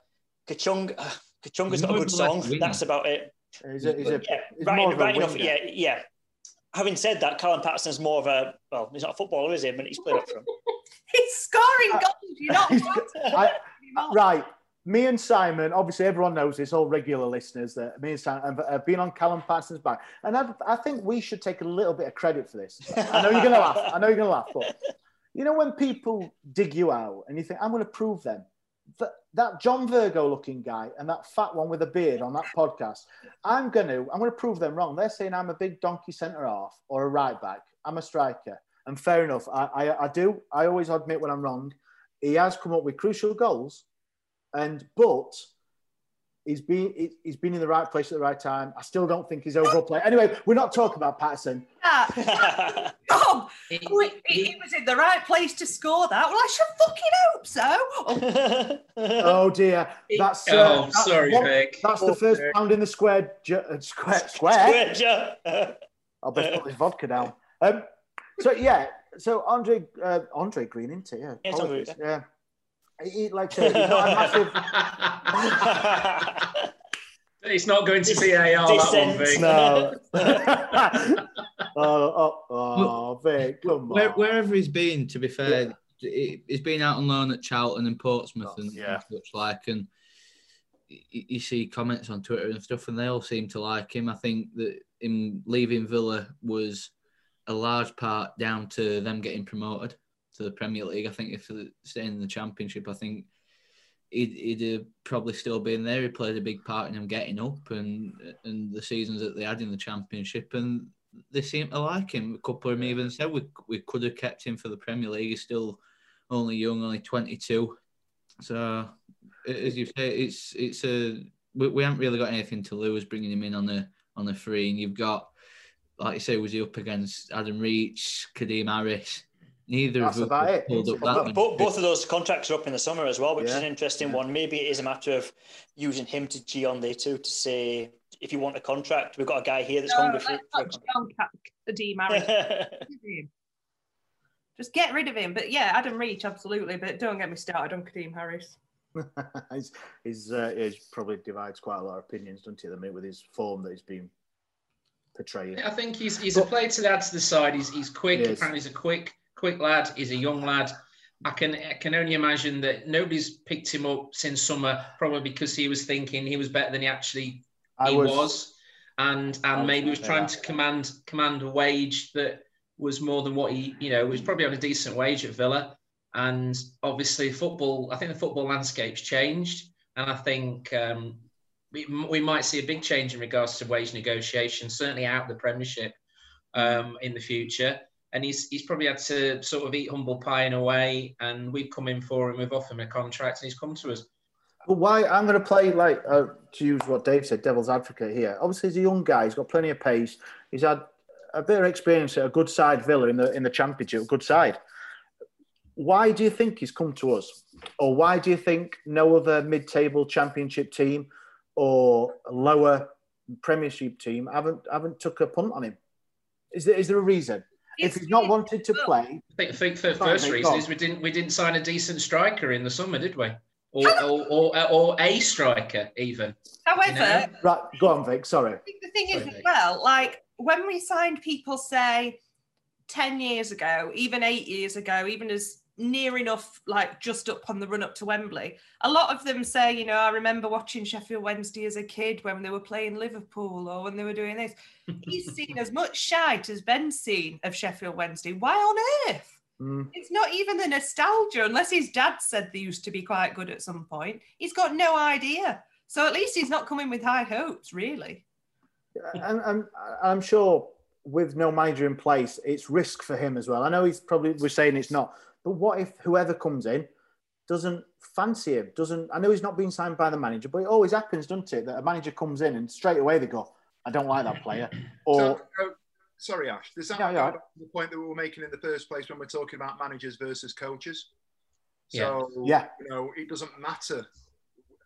Kachung, uh, Kachunga's got a good song. That's about it. He's a, yeah, right, more of a right enough. Yeah, yeah. Having said that, Callum Paterson's more of a well, he's not a footballer, is he? But he's played up front. He's scoring goals. You're not I, right. Me and Simon, obviously everyone knows this, all regular listeners, that me and Simon have, been on Callum Paterson's back. And I, I think we should take a little bit of credit for this. I know you're going to laugh. I know you're going to laugh. But you know when people dig you out and you think, I'm going to prove them? That, that John Virgo looking guy and that fat one with a beard on that podcast, I'm going to, I'm going to prove them wrong. They're saying I'm a big donkey centre half or a right back. I'm a striker. And fair enough. I, I, I do. I always admit when I'm wrong. He has come up with crucial goals, and but he's been he- he's been in the right place at the right time. I still don't think he's overall play. Anyway, we're not talking about Paterson. Ah, Tom, he, he- he was in the right place to score that. Well, I should fucking hope so. Oh dear, that's Oh, that's sorry, one- Vic. That's Oh, the first Vic. pound in the square. Ju- uh, square square. Square. I'll best put this vodka down. Um, so yeah, so Andre uh, Andre Green, isn't it? Yeah, Yeah, it's Andre, apologies. yeah. He, he, like I he's not a massive. It's not going to VAR that one, Vic. No. oh, oh, oh, Vic, come Where, on. wherever he's been, to be fair, he- he's been out on loan at Charlton and Portsmouth and, yeah. and such like, and you see comments on Twitter and stuff, and they all seem to like him. I think that him leaving Villa was a large part down to them getting promoted to the Premier League. I think if staying in the Championship, I think he'd, he'd have probably still been there. He played a big part in them getting up and and the seasons that they had in the Championship, and they seem to like him. A couple of them even said we we could have kept him for the Premier League. He's still only young, only twenty two. So as you say, it's it's a we, we haven't really got anything to lose bringing him in on the on the free, and you've got like you say, was he up against Adam Reach, Kadeem Harris? Neither That's of them about it. pulled up that But many both, both of those contracts are up in the summer as well, which is an interesting one. Maybe it is a matter of using him to G on there too to say, if you want a contract, we've got a guy here that's No, hungry for, let's a not John Ca- Kadeem Harris. Just get rid of him. But yeah, Adam Reach, absolutely. But don't get me started on Kadeem Harris. he's he's, uh, he's probably divides quite a lot of opinions, doesn't he, at the minute with his form that he's been portraying. I think he's he's a player to add to the side. He's he's quick. He. Apparently, he's a quick quick lad. He's a young lad. I can I can only imagine that nobody's picked him up since summer, probably because he was thinking he was better than he actually I he was- was, and and was maybe was trying to command command a wage that was more than what he you know was probably on a decent wage at Villa, and obviously football. I think the football landscape's changed, and I think. Um, we, we might see a big change in regards to wage negotiations, certainly out of the Premiership um, in the future. And he's he's probably had to sort of eat humble pie in a way. And we've come in for him, we've offered him a contract, and he's come to us. Well, why I'm going to play like uh, to use what Dave said, devil's advocate here. Obviously, he's a young guy. He's got plenty of pace. He's had a bit of experience at a good side Villa in the in the Championship, a good side. Why do you think he's come to us, or why do you think no other mid-table Championship team or lower Premiership team haven't haven't took a punt on him? Is there is there a reason? If he's not wanted to play, I think, I think the first reason on. is we didn't we didn't sign a decent striker in the summer, did we? Or or, or, or a striker even. However, right? Go on, Vic. Sorry. the thing is as well, like when we signed people, say, 10 years ago, even eight years ago, even as near enough, like just up on the run up to Wembley, a lot of them say, you know, I remember watching Sheffield Wednesday as a kid when they were playing Liverpool or when they were doing this. He's seen as much shite as Ben's seen of Sheffield Wednesday. Why on earth? Mm. It's not even the nostalgia, unless his dad said they used to be quite good at some point. He's got no idea. So at least he's not coming with high hopes, really. and, and I'm sure with no manager in place, it's risk for him as well. I know he's probably we're saying it's not, but what if whoever comes in doesn't fancy him? Doesn't I know he's not being signed by the manager, but it always happens, doesn't it? That a manager comes in and straight away they go, "I don't like that player," or So, oh, sorry, Ash. Does that Yeah, yeah. the point that we were making in the first place when we're talking about managers versus coaches? Yeah. So, Yeah. you know, it doesn't matter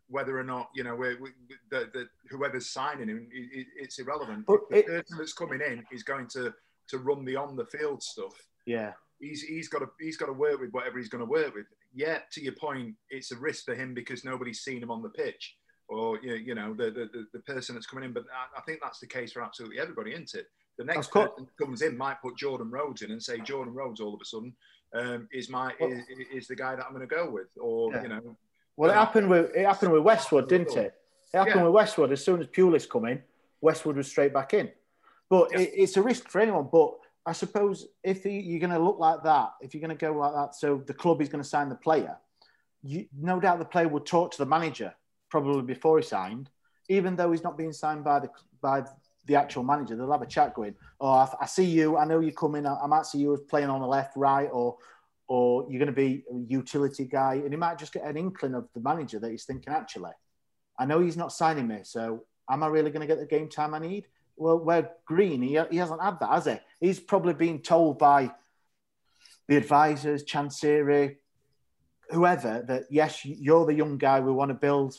whether or not you know we we the, the, whoever's signing him, it, it, it's irrelevant. But the it- person that's coming in is going to to run the on the field stuff. yeah. He's he's got to he's got to work with whatever he's going to work with. Yet, to your point, it's a risk for him because nobody's seen him on the pitch, or you know the the, the person that's coming in. But I, I think that's the case for absolutely everybody, isn't it? The next person that comes in might put Jordan Rhodes in and say Jordan Rhodes all of a sudden um, is my Well- is, is the guy that I'm going to go with, or Yeah. you know. Well, it happened with it happened with Westwood, didn't it? It happened Yeah. with Westwood. As soon as Pulis come in, Westwood was straight back in. But it, it's a risk for anyone. But I suppose if you- you're going to look like that, if you're going to go like that, so the club is going to sign the player, you, no doubt the player would talk to the manager probably before he signed, even though he's not being signed by the by the actual manager. They'll have a chat going, "Oh, I, I see you. I know you're coming. I, I might see you as playing on the left, right, or." Or you're going to be a utility guy, and he might just get an inkling of the manager that he's thinking, actually, I know he's not signing me, so am I really going to get the game time I need? Well, where Green, he, he hasn't had that, has he? He's probably been told by the advisors, Chansiri, whoever, that yes, you're the young guy we want to build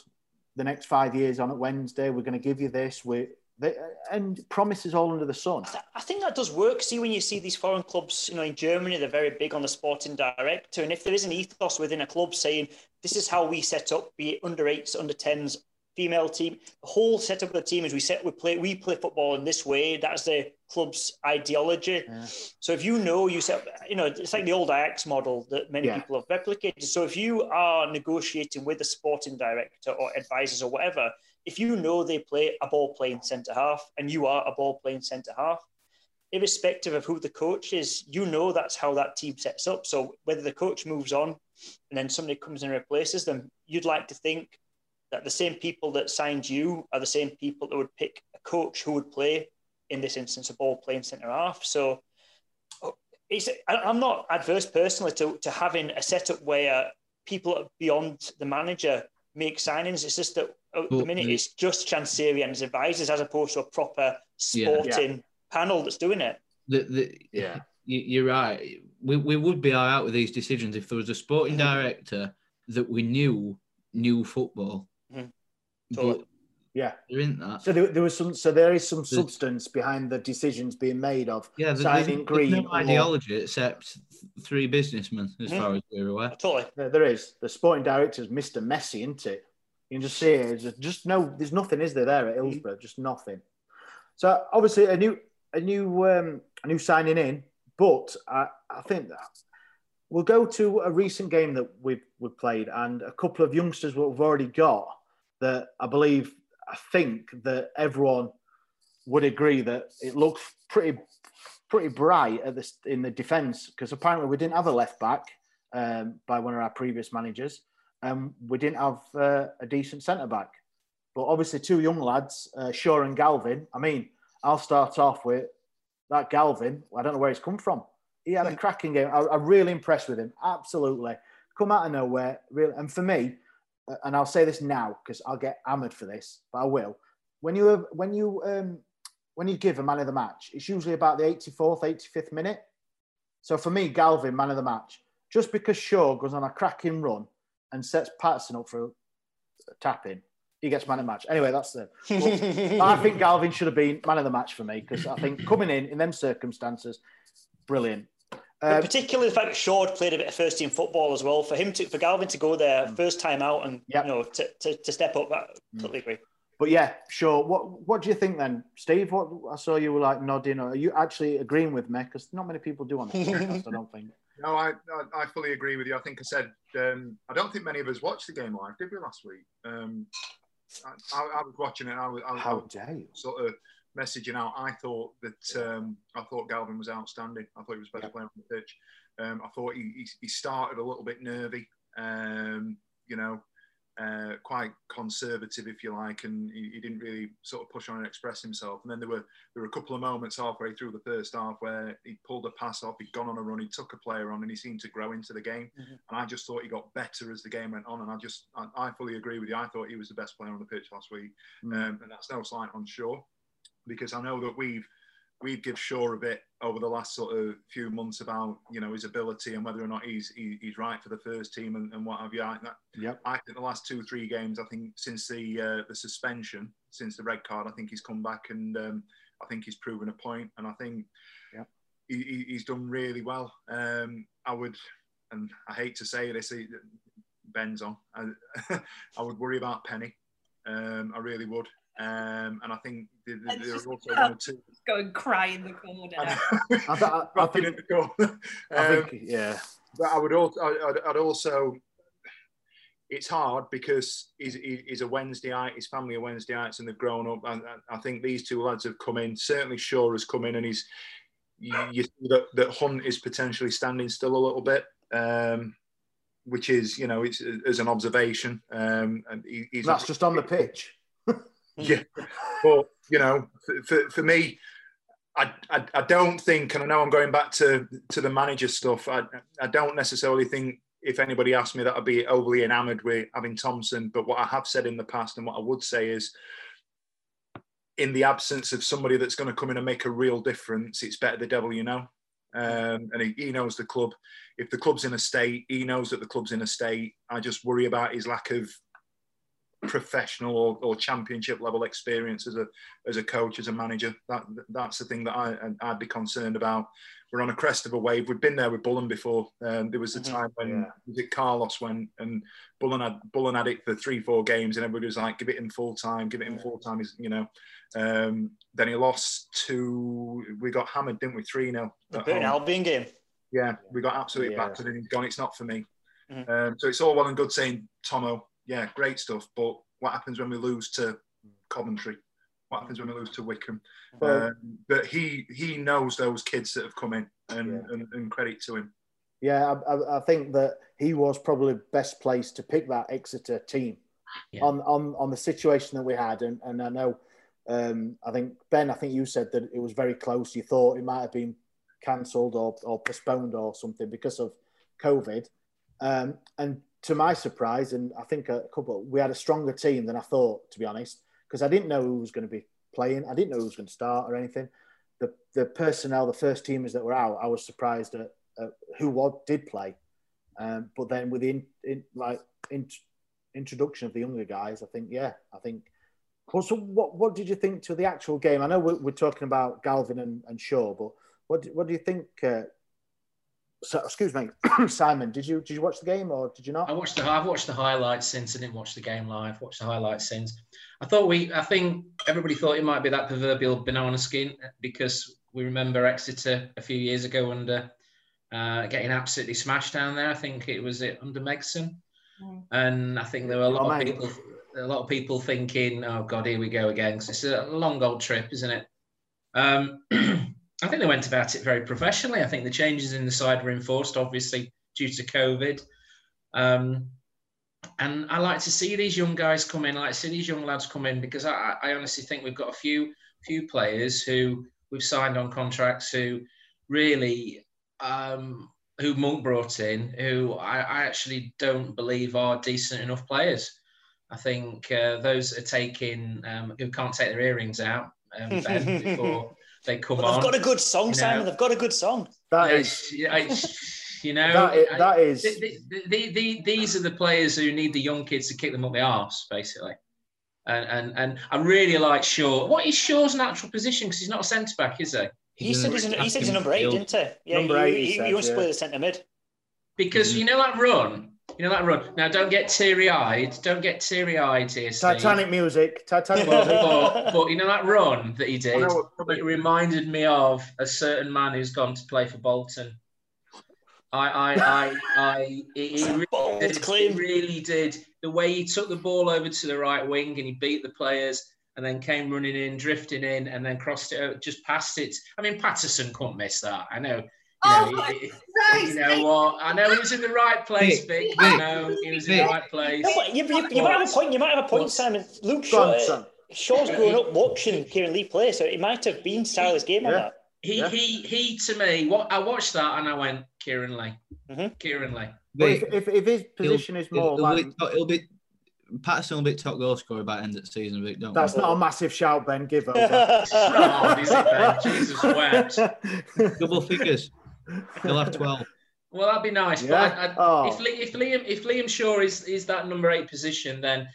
the next five years on at Wednesday. We're going to give you this. We and promises all under the sun. I think that does work. See, when you see these foreign clubs, you know, in Germany, they're very big on the sporting director. And if there is an ethos within a club saying, this is how we set up, be it under eights, under tens, female team, the whole setup of the team is we set, we play, we play football in this way. That's the club's ideology. So if you know you set, you know, it's like the old Ajax model that many Yeah. people have replicated. So if you are negotiating with a sporting director or advisors or whatever, if you know they play a ball playing centre half and you are a ball playing centre half, irrespective of who the coach is, you know that's how that team sets up. So whether the coach moves on and then somebody comes and replaces them, you'd like to think that the same people that signed you are the same people that would pick a coach who would play, in this instance, a ball playing centre half. So it's, I- I'm not adverse personally to, to having a setup where people beyond the manager make signings. It's just that uh, at the minute it's just Chansiri and his advisors as opposed to a proper Yeah. sporting panel that's doing it. The, the, yeah, you're right. We, we would be all right with these decisions if there was a sporting mm-hmm. director that we knew knew football. But Yeah. there isn't that. So there, there was some. So there is some substance behind the decisions being made of Yeah, there's, signing there's, Green. there's no or- ideology except three businessmen, as Mhm. far as we're aware. Totally. There, there is. The sporting director's Mr. Messi, isn't it? You can just see it. It's just, just no. There's nothing, is there? There at Hillsborough, just nothing. So obviously a new, a new, um, a new signing in. But I, I think that we'll go to a recent game that we've we've played, and a couple of youngsters what we've already got that I believe, I think that everyone would agree that it looks pretty pretty bright at this in the defence because apparently we didn't have a left back um, by one of our previous managers, and we didn't have uh, a decent centre back. But obviously, two young lads, uh, Shaw and Galvin. I mean, I'll start off with that Galvin. I don't know where he's come from. He had a cracking game. I, I'm really impressed with him. Absolutely, come out of nowhere. Really, and for me, and I'll say this now because I'll get hammered for this, but I will. When you have, when you um, when you give a man of the match, it's usually about the 84th, 85th minute. So for me, Galvin, man of the match, just because Shaw goes on a cracking run and sets Paterson up for a tap in, he gets man of the match. Anyway, that's the. I think Galvin should have been man of the match for me because I think coming in in them circumstances, brilliant. But Um, particularly the fact that Shaw played a bit of first team football as well. For him to, for Galvin to go there Mm. first time out and you know to, to, to step up, I totally agree. But yeah, sure. What What do you think then, Steve? What I saw you were like nodding. Are you actually agreeing with me? Because not many people do on the podcast. I don't think. No, I, I I fully agree with you. I think I said um, I don't think many of us watched the game live, did we last week? Um, I, I, I was watching it. I was, I, was- I How dare you? sort of messaging out. I thought that um, I thought Galvin was outstanding. I thought he was the best player on the pitch. Um, I thought he, he, he started a little bit nervy. Um, you know, uh, quite conservative, if you like, and he, he didn't really sort of push on and express himself. And then there were there were a couple of moments halfway through the first half where he pulled a pass off, he'd gone on a run, he took a player on, and he seemed to grow into the game. Mhm. And I just thought he got better as the game went on. And I just I, I fully agree with you. I thought he was the best player on the pitch last week, Mm. um, and that's no slight on Shaw, because I know that we've we've give Shaw a bit over the last sort of few months about you know his ability and whether or not he's he, he's right for the first team and, and what have you. I, that, Yep. I think the last two three games, I think since the uh, the suspension, since the red card, I think he's come back and um, I think he's proven a. And I think Yep. he, he- he's done really well. Um, I would, and I hate to say this, Ben's on. I, I would worry about Penny. Um, I really would. Um, and I think there, there- there are also one or two. Go and cry in the corner. I, I, I think, in the corner. I Um, think, yeah. but I would also, I'd, I'd also, it's hard because he's, he's a Wednesdayite, his family are Wednesdayites, and they've grown up. And I think these two lads have come in. Certainly, Shaw has come in, and he's you, you see that, that Hunt is potentially standing still a little bit, um, which is you know it's as an observation. Um, and he, he's That's just on the pitch. yeah, but you know, for, for, me, I, I I don't think, and I know I'm going back to to the manager stuff. I I don't necessarily think if anybody asked me that I'd be overly enamoured with having Thompson. But what I have said in the past, and what I would say is, in the absence of somebody that's going to come in and make a real difference, it's better the devil you know. Um, and he, he knows the club. If the club's in a state, he knows that the club's in a state. I just worry about his lack of professional or, or championship level experience as a as a coach, as a manager. That that's the thing that I I'd be concerned about. We're on a crest of a wave. We've been there with Bullen before. Um, there was a time when was it Carlos went and Bullen had Bullen had it for three four games, and everybody was like, "Give it him full time, give it him full time." Is you know. Um, then he lost to we got hammered, didn't we? Three 0 The Burton Albion game. Yeah, we got absolutely Yeah. battered, and he's gone. It's not for me. Mhm. Um, so it's all well and good saying Tomo, yeah, great stuff. But what happens when we lose to Coventry? What happens when we lose to Wycombe? Well- um, but he he knows those kids that have come in, and, and, and credit to him. Yeah, I, I, I think that he was probably best placed to pick that Exeter team on, on on the situation that we had, and, and I know, um, I think Ben, I think you said that it was very close. You thought it might have been cancelled or, or postponed or something because of COVID, um, and to my surprise, and I think a couple, we had a stronger team than I thought, to be honest, because I didn't know who was going to be playing. I didn't know who was going to start or anything. The the personnel, the first teamers that were out, I was surprised at, at who what did play. Um, but then with the in, in, like in, introduction of the younger guys, I think yeah, I think. Well, so what what did you think to the actual game? I know we're, we're talking about Galvin and, and Shaw, but what do- what do you think? Uh, so, excuse me, Simon. Did you did you watch the game or did you not? I watched the I've watched the highlights since I didn't watch the game live. Watched the highlights since. I thought we I think everybody thought it might be that proverbial banana skin because we remember Exeter a few years ago under uh, getting absolutely smashed down there. I think it was it under Megson, and I think there were a lot Oh, of mate. people a lot of people thinking, "Oh God, here we go again." 'cause it's a long old trip, isn't it? Um, I think they went about it very professionally. I think the changes in the side were enforced, obviously, due to COVID. Um, and I like to see these young guys come in. I like to see these young lads come in because I, I honestly think we've got a few few players who we've signed on contracts who really um, who Monk brought in, who I, I actually don't believe are decent enough players. I think uh, those are taking um, who can't take their earrings out um, before they come But on. they've got a good song, you Simon. know. They've got a good song. That Yeah, is- it's- you know, That i- I- that is- the- the- the- the- these are the players who need the young kids to kick them up the arse, basically. And and and I really like Shaw. What is Shaw's natural position? Because he's not a centre back, is he? He said he's, he said he's a number eight, didn't he? Yeah, Number he, eight, he he, said, he wants to yeah. play the centre mid. Because mm-hmm. you know that run, you know that run. Now don't get teary eyed. Don't get teary eyed here, Steve. Titanic music. Titanic but, music. but, but you know that run that he did. I It reminded me of a certain man who's gone to play for Bolton. I, I, I, I. He, he really, did, he really did. The way he took the ball over to the right wing and he beat the players, and then came running in, drifting in, and then crossed it, over, just past it. I mean, Paterson couldn't miss that. I know. You Oh know, my he- he- Christ, you know oh, what? I know he was in the right place, Vic. I know he was in the right place. No, you, you, you might have a point. You might have a point, Simon. Luke Shaw, son. Shaw's grown up watching Kieran Lee play, so it might have been Silas game on that. He, he, he. To me, what I watched that and I went, Kieran Lee, mm-hmm. Kieran Lee. Well, if, if, if his position is more it'll, like, be, it'll be Paterson will be top goal scorer by end of the season, Vic. Don't that's worry. not a massive shout, Ben. Give over. Oh, is it, Ben? Jesus wept. double figures. He'll have twelve. Well, that'd be nice. Yeah? But I, I, Oh. if, Li- if Liam if Liam Shaw is, is that number eight position, then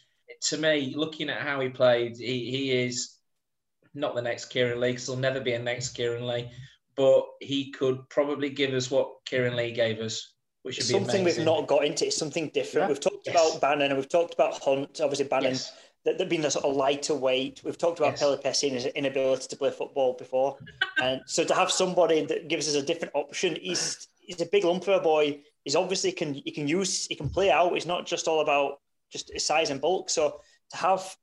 to me, looking at how he played, he, he is not the next Kieran Lee. Because he'll never be a next Kieran Lee. but he could probably give us what Kieran Lee gave us, which would be something amazing. we've not got into. It's something different. Yeah. We've talked Yes. about Bannan and we've talked about Hunt. Obviously, Bannan Yes. That they've been a sort of lighter weight. We've talked about Yes. Pelupessy and his inability to play football before, and so to have somebody that gives us a different option, he's he's a big lump for a boy. He's obviously can he can use he can play out. It's not just all about just his size and bulk. So to have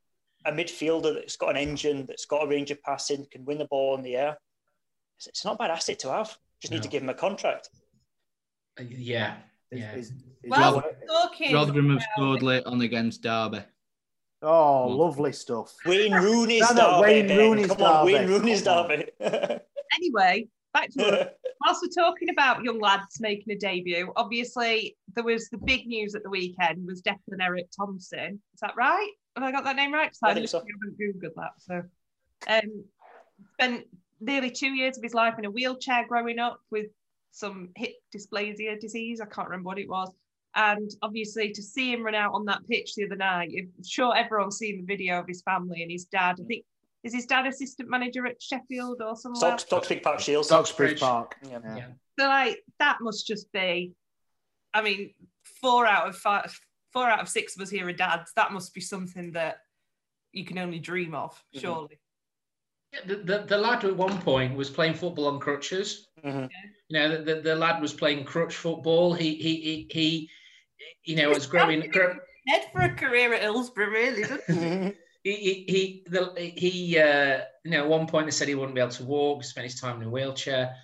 a midfielder that's got an engine, that's got a range of passing, can win the ball in the air, it's, it's not a bad asset to have. Just need to give him a contract. Uh, yeah, yeah. Well, Rother- talking Rotherham have scored late on against Derby. Oh, lovely stuff. Wayne Rooney's No, no, derby. Wayne Ben. Rooney's Come on, Wayne derby. Rooney's Come on. derby. Anyway, back to work. Whilst we're talking about young lads making a debut, obviously there was the big news at the weekend was Declan Eric Thompson. Is that right? Have I got that name right? 'Cause I I think so. haven't googled that. So, um, spent nearly two years of his life in a wheelchair growing up with some hip dysplasia disease. I can't remember what it was. And obviously, to see him run out on that pitch the other night, I'm sure everyone's seen the video of his family and his dad. I think is his dad assistant manager at Sheffield or somewhere? Stock, Stocksbridge Park Steels. Stocksbridge Park. Yeah. Yeah. So like that must just be, I mean, four out of five, four out of six of us here are dads. That must be something that you can only dream of, Mm-hmm. surely. The, the, the lad at one point was playing football on crutches. Mm-hmm. You know, the, the, the lad was playing crutch football. He he he, he you know, was growing. grow- Head for a career at Hillsborough, really. doesn't he? he he he, the, he uh, you know, at one point they said he wouldn't be able to walk, spend his time in a wheelchair.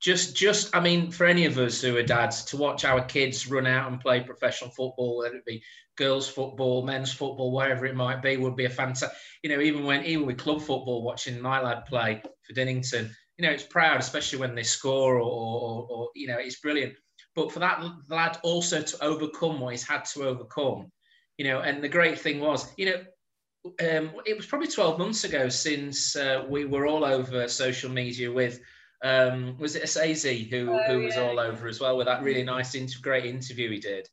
Just, just, I mean, for any of us who are dads, to watch our kids run out and play professional football, whether it be girls' football, men's football, wherever it might be, would be a fantastic. You know, even when even with club football, watching my lad play for Dinnington, you know, it's proud, especially when they score or, or, or you know, it's brilliant. But for that lad also to overcome what he's had to overcome, you know, and the great thing was, you know, um, it was probably 12 months ago since uh, we were all over social media with, um, was it Osaze who, Oh, who was yeah. all over as well with that really nice, inter- great interview he did.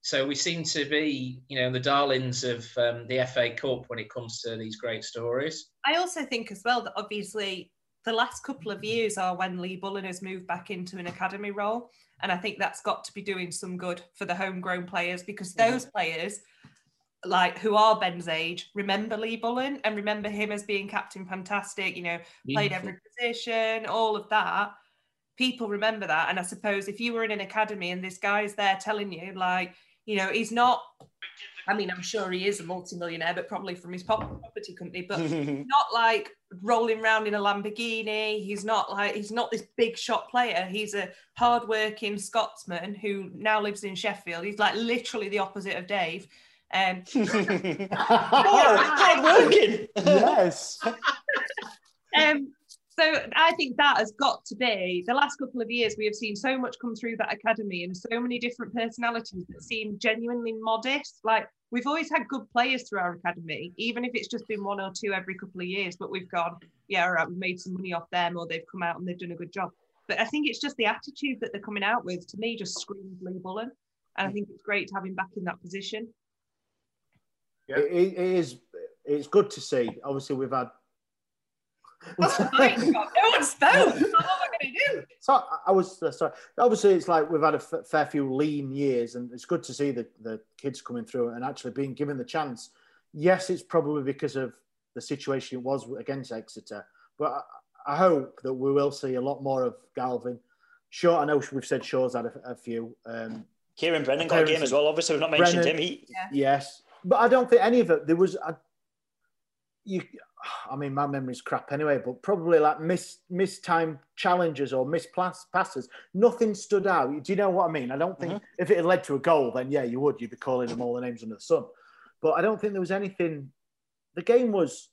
So we seem to be, you know, the darlings of um, the FA Cup when it comes to these great stories. I also think as well that obviously the last couple of years are when Lee Bullen has moved back into an academy role. And I think that's got to be doing some good for the homegrown players because mm-hmm. those players, like who are Ben's age, remember Lee Bullen and remember him as being captain fantastic, you know, played Beautiful. every position, all of that. People remember that. And I suppose if you were in an academy and this guy's there telling you, like, you know, he's not, I mean, I'm sure he is a multimillionaire, but probably from his property company, but not like rolling around in a Lamborghini. He's not like he's not this big shot player. He's a hardworking Scotsman who now lives in Sheffield. He's like literally the opposite of Dave. Um, hard working. yes. um, so I think that has got to be the last couple of years. We have seen so much come through that academy and so many different personalities that seem genuinely modest. Like we've always had good players through our academy, even if it's just been one or two every couple of years. But we've gone, yeah, right, we've made some money off them, or they've come out and they've done a good job. But I think it's just the attitude that they're coming out with. To me, just screams Lee Bullen, and I think it's great to have him back in that position. Yeah. it it is. It's good to see. Obviously, we've had. What's the point? no one spoke. What am I going to do? So I- I was uh, sorry. Obviously, it's like we've had a f- fair few lean years, and it's good to see the, the kids coming through and actually being given the chance. Yes, it's probably because of the situation it was against Exeter, but I, I hope that we will see a lot more of Galvin. Sure, I know we've said Shaw's had a, a few. Um, Ciaran Brennan got a game as well. Obviously, we've not mentioned Brennan, him. He, Yes, but I don't think any of it. There was a, you. I mean, my memory's crap anyway, but probably like miss miss time challenges or miss pass, passes. Nothing stood out. Do you know what I mean? I don't think mm-hmm. if it had led to a goal, then yeah, you would. You'd be calling them all the names under the sun. But I don't think there was anything. The game was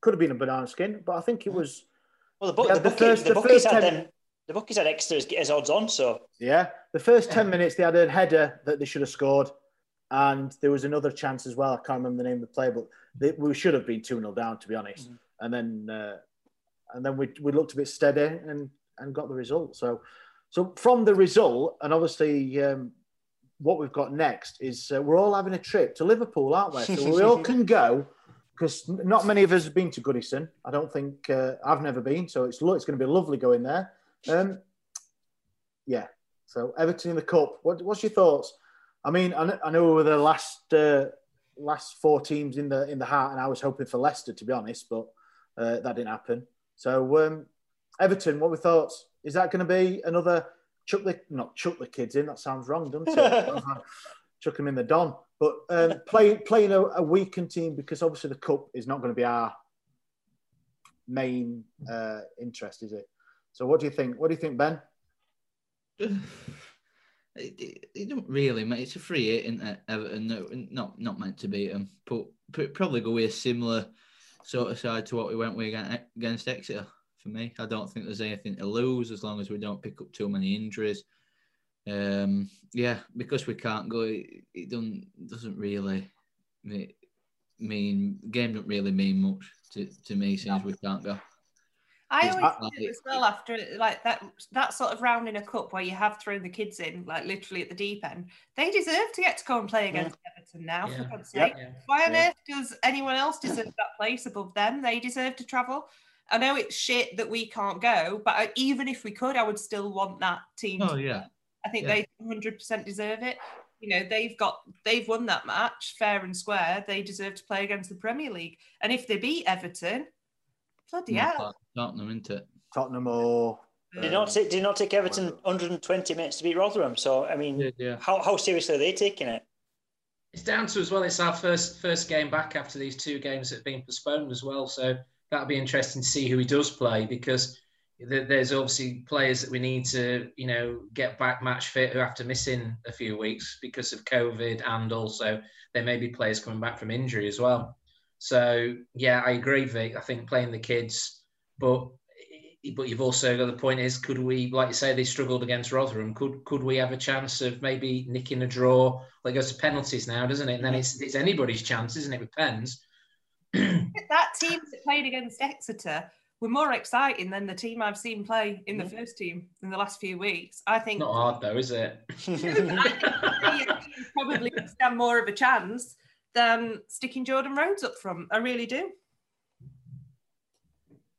could have been a banana skin, but I think it mm-hmm. was. well, the, book, Yeah, the, the bookie, first- the the bookies first had 10 them. The bookies had Exeter as, odds on, so Yeah, the first 10 minutes they had a header that they should have scored, and there was another chance as well. I can't remember the name of the play, but they, we should have been 2 0 down, to be honest. And then uh, and then we, we looked a bit steady and, and got the result. So, so from the result, and obviously um, what we've got next is uh, we're all having a trip to Liverpool, aren't we? So we all can go because not many of us have been to Goodison. I don't think uh, I've never been, so it's lo- it's going to be lovely going there. Um, yeah. So Everton in the cup. What, what's your thoughts? I mean, I, I know we were the last uh, last four teams in the in the heart, and I was hoping for Leicester to be honest, but uh, that didn't happen. So um, Everton, what were your thoughts? Is that going to be another chuck the not chuck the kids in? That sounds wrong, doesn't it? chuck them in the don. But um, play, playing a, a weakened team because obviously the cup is not going to be our main uh, interest, is it? So what do you think? What do you think, Ben? It, it, it don't really, mate. It's a free hit, isn't it? Everton, not not meant to beat them, but probably go with a similar sort of side to what we went with against, against Exeter. For me, I don't think there's anything to lose as long as we don't pick up too many injuries. Um, yeah, because we can't go, it, it doesn't doesn't really mean game don't really mean much to, to me since we can't go. I always think like- as well after like that that sort of round in a cup where you have thrown the kids in like literally at the deep end. They deserve to get to go and play against Everton now. For Yeah. God's Yeah. sake, why on Yeah. earth does anyone else deserve that place above them? They deserve to travel. I know it's shit that we can't go, but I, even if we could, I would still want that team. Oh to yeah. I think Yeah. they 100% deserve it. You know, they've got they've won that match fair and square. They deserve to play against the Premier League, and if they beat Everton, bloody hell. Tottenham into it. Tottenham or Did not take, did not take Everton 120 minutes to beat Rotherham. So I mean, how, how seriously are they taking it? It's down to as well. It's our first first game back after these two games that have been postponed as well. So that'll be interesting to see who he does play because th- there's obviously players that we need to you know get back match fit who after missing a few weeks because of COVID and also there may be players coming back from injury as well. So yeah, I agree, Vic. I think playing the kids, but but you've also got the point is could we like you say they struggled against Rotherham. Could could we have a chance of maybe nicking a draw? Like it goes to penalties now doesn't it? And then it's it's anybody's chance isn't it with pens? That team that played against Exeter were more exciting than the team I've seen play in the first team in the last few weeks. I think not hard though is it? Probably stand more of a chance than sticking Jordan Rhodes up front. I really do.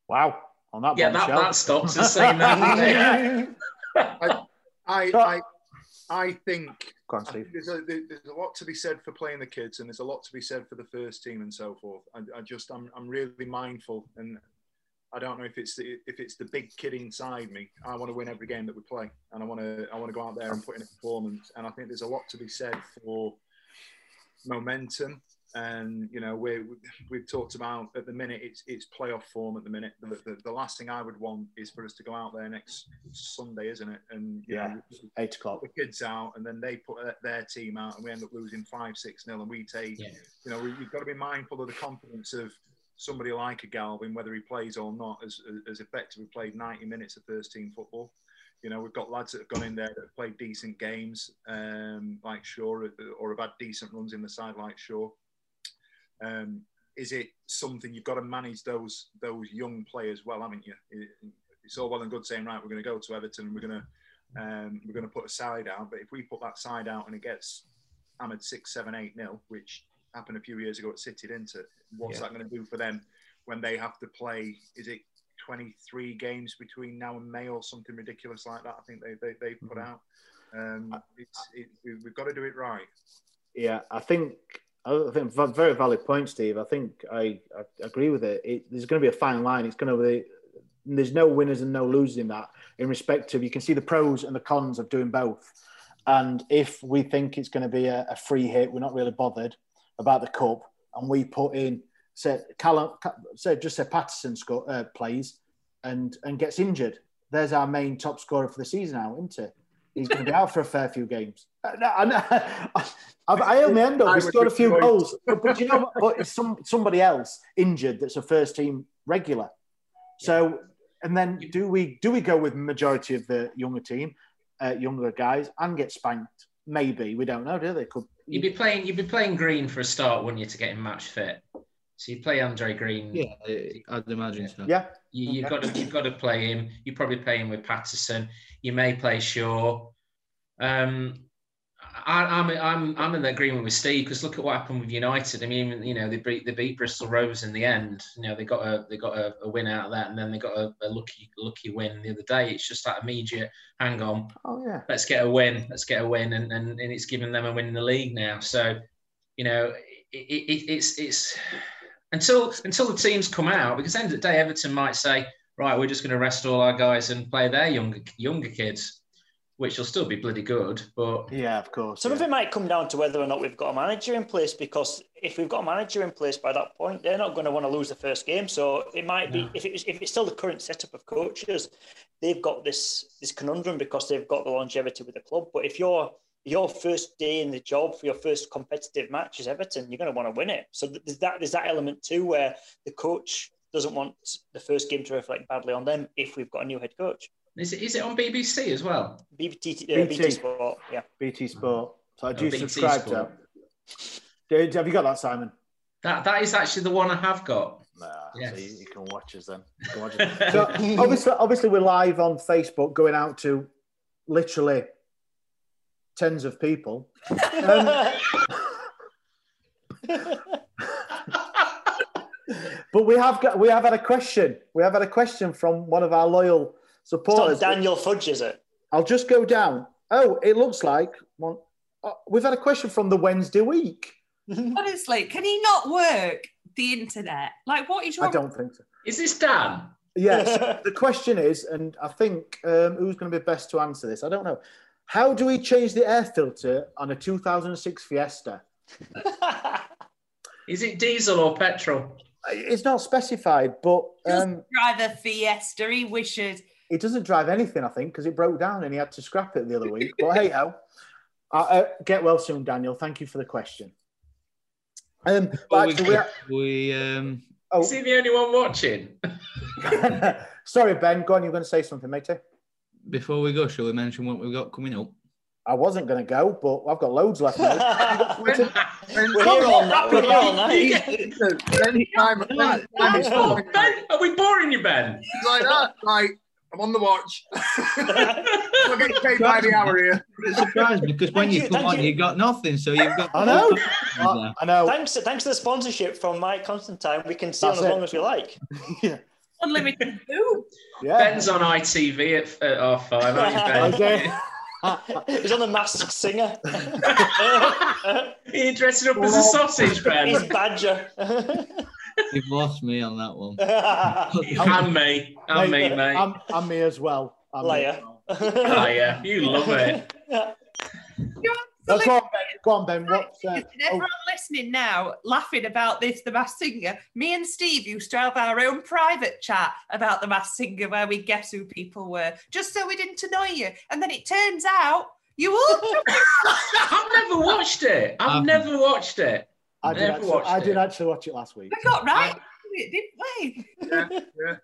Wow. On that Yeah, that- that stops us saying that, I, I, I, I think, on, there's, a, there's a lot to be said for playing the kids, and there's a lot to be said for the first team and so forth. I, I just, I'm, I'm really mindful, and I don't know if it's the, if it's the big kid inside me. I want to win every game that we play, and I want to, I want to go out there and put in a performance. And I think there's a lot to be said for momentum. And you know, we we've talked about at the minute it's it's playoff form at the minute. The, the, the last thing I would want is for us to go out there next Sunday, isn't it? And you Yeah, know, eight o'clock. the kids out, and then they put their- their team out, and we end up losing five, six nil, and we take. yeah. You know, we, we've got to be mindful of the confidence of somebody like a Galvin, whether he plays or not, as as effectively played 90 minutes of first team football. You know, we've got lads that have gone in there that have played decent games, um, like Shaw, or have had decent runs in the side, like Shaw. Um, is it something you've got to manage those those young players well, haven't you? It- It's all well and good saying, right, we're going to go to Everton, we're going to um, we're going to put a side out, but if we put that side out and it gets hammered six, seven, eight nil, which happened a few years ago at City, didn't it? What's Yeah. that going to do for them when they have to play? Is it 23 games between now and May or something ridiculous like that? I think they they, they put out. Um, it's, it, we've got to do it right. Yeah, I think I think very valid point, Steve. I think I, I agree with it. it. There's going to be a fine line. It's going to be there's no winners and no losers in that. In respect of you can see the pros and the cons of doing both. And if we think it's going to be a, a free hit, we're not really bothered about the cup, and we put in say Callum, say just say Paterson sco- uh, plays and and gets injured. There's our main top scorer for the season now, isn't it? He's going to be out for a fair few games. Uh, no, I, I, I, I held my hand up. He scored a few joined. goals, but, but you know what? But it's some somebody else injured that's a first team regular. So, and then do we do we go with majority of the younger team, uh, younger guys, and get spanked? Maybe we don't know. Do they? Could you'd be playing you'd be playing Green for a start wouldn't you to get him match fit so you play Andre Green Yeah, I'd imagine so. Yeah. you, you've Yeah. got to you've got to play him. You probably play him with Paterson. You may play Shaw. Um, I, I'm I'm I'm in agreement with Steve because look at what happened with United. I mean, you know, they beat they beat Bristol Rovers in the end. You know, they got a they got a, a win out of that, and then they got a, a lucky lucky win the other day. It's just that immediate. Hang on, Oh yeah. let's get a win. Let's get a win, and and, and it's given them a win in the league now. So, you know, it, it, it's it's until until the teams come out because at the end of the day, Everton might say, right, we're just going to rest all our guys and play their younger younger kids, which will still be bloody good, but Yeah, of course. Some of it might come down to whether or not we've got a manager in place because if we've got a manager in place by that point, they're not going to want to lose the first game. So it might be if it's if it's still the current setup of coaches, they've got this this conundrum because they've got the longevity with the club. But if you're your first day in the job for your first competitive match is Everton, you're going to want to win it. So there's that there's that element too where the coach doesn't want the first game to reflect badly on them if we've got a new head coach. is it is it on BBC as well? BT, uh, BT. BT Sport, yeah. BT Sport. So I do Oh, you subscribe to? Sport. Did, have you got that, Simon? That that is actually the one I have got. Nah, Yes. so you, you can watch us then. Watch us. so obviously, obviously, we're live on Facebook, going out to literally tens of people. Um, but we have got we have had a question. We have had a question from one of our loyal It's not supporters. Daniel Fudge, is it? I'll just go down. Oh, it looks like one. oh, we've had a question from the Wednesday week. Honestly, can he not work the internet? Like, what is wrong? I don't think so. Is this Dan? Yes. the question is, and I think um, who's going to be best to answer this? I don't know. How do we change the air filter on a 2006 Fiesta? Is it diesel or petrol? It's not specified, but um, Drive a Fiesta. He wishes. it doesn't drive anything, I think, because it broke down and he had to scrap it the other week. But hey ho. Uh, uh, get well soon, Daniel. Thank you for the question. Um, Before but we, actually, we we um, Oh. Is he the only one watching? Sorry, Ben. Go on. You're going to say something, matey. Before we go, shall we mention what we've got coming up? I wasn't going to go, but I've got loads left. now. We're here all night. We're here all night. Any time, time, time Oh. Ben, are we boring you, Ben? Like that. Like, I'm on the watch. I'm getting paid by the hour here. It's surprised because when you you, come on, you. you got nothing. So you've got. I know. I, I know. Thanks, thanks to the sponsorship from Mike Constantine, we can stay on as it. long as we like. Unlimited food. Yeah. Ben's on ITV at, at half five, aren't you, Ben? Okay. He's on the Masked Singer. You're up as a sausage, Ben. He's Badger. You've lost me on that one. and me. And me, mate. I'm, I'm me as well. I'm me as Liar. well. You love it. No, go on, Ben. Go on, Ben. What? Uh, And everyone listening now, laughing about this, The Masked Singer. Me and Steve used to have our own private chat about The Masked Singer where we guess who people were, just so we didn't annoy you. And then it turns out you all I've never watched it. I've Um, never watched it. I did, Never actually, watched I it. did actually watch it last week. We got right into it, didn't we? Yeah, yeah.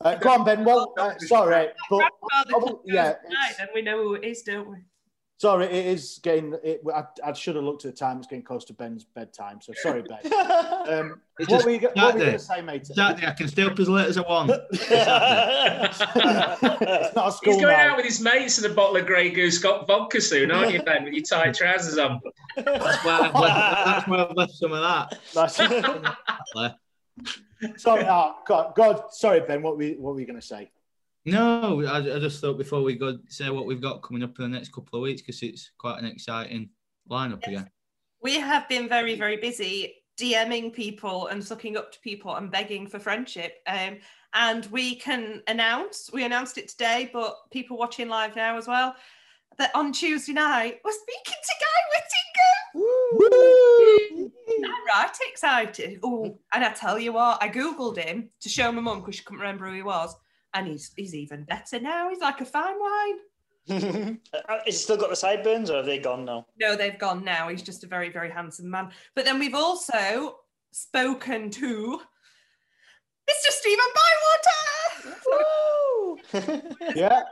Uh, go on, Ben. Well, uh, sorry, but Grandfather oh, yeah, tonight, and we know who it is, don't we? Sorry, it is getting. It, I, I should have looked at the time. It's getting close to Ben's bedtime. So sorry, Ben. Um, what were you, what were you going to say, mate? Saturday, I can stay up as late as I want. it's not a school He's going night. out with his mates and a bottle of Grey Goose got vodka soon, aren't you, Ben, with your tight trousers on? That's why I've left, that's why I've left some of that. That's- sorry, oh, God, God, sorry, Ben. What were you, what were you going to say? No, I, I just thought before we go say what we've got coming up in the next couple of weeks because it's quite an exciting lineup again. We have been very, very busy DMing people and sucking up to people and begging for friendship. Um, and we can announce, we announced it today, but people watching live now as well, that on Tuesday night, we're speaking to Guy Whittingham. I'm right excited. Oh, and I tell you what, I Googled him to show my mum because she couldn't remember who he was. And he's he's even better now. He's like a fine wine. Has he still got the sideburns or have they gone now? No, they've gone now. He's just a very, very handsome man. But then we've also spoken to Mr. Stephen Bywater. Yeah.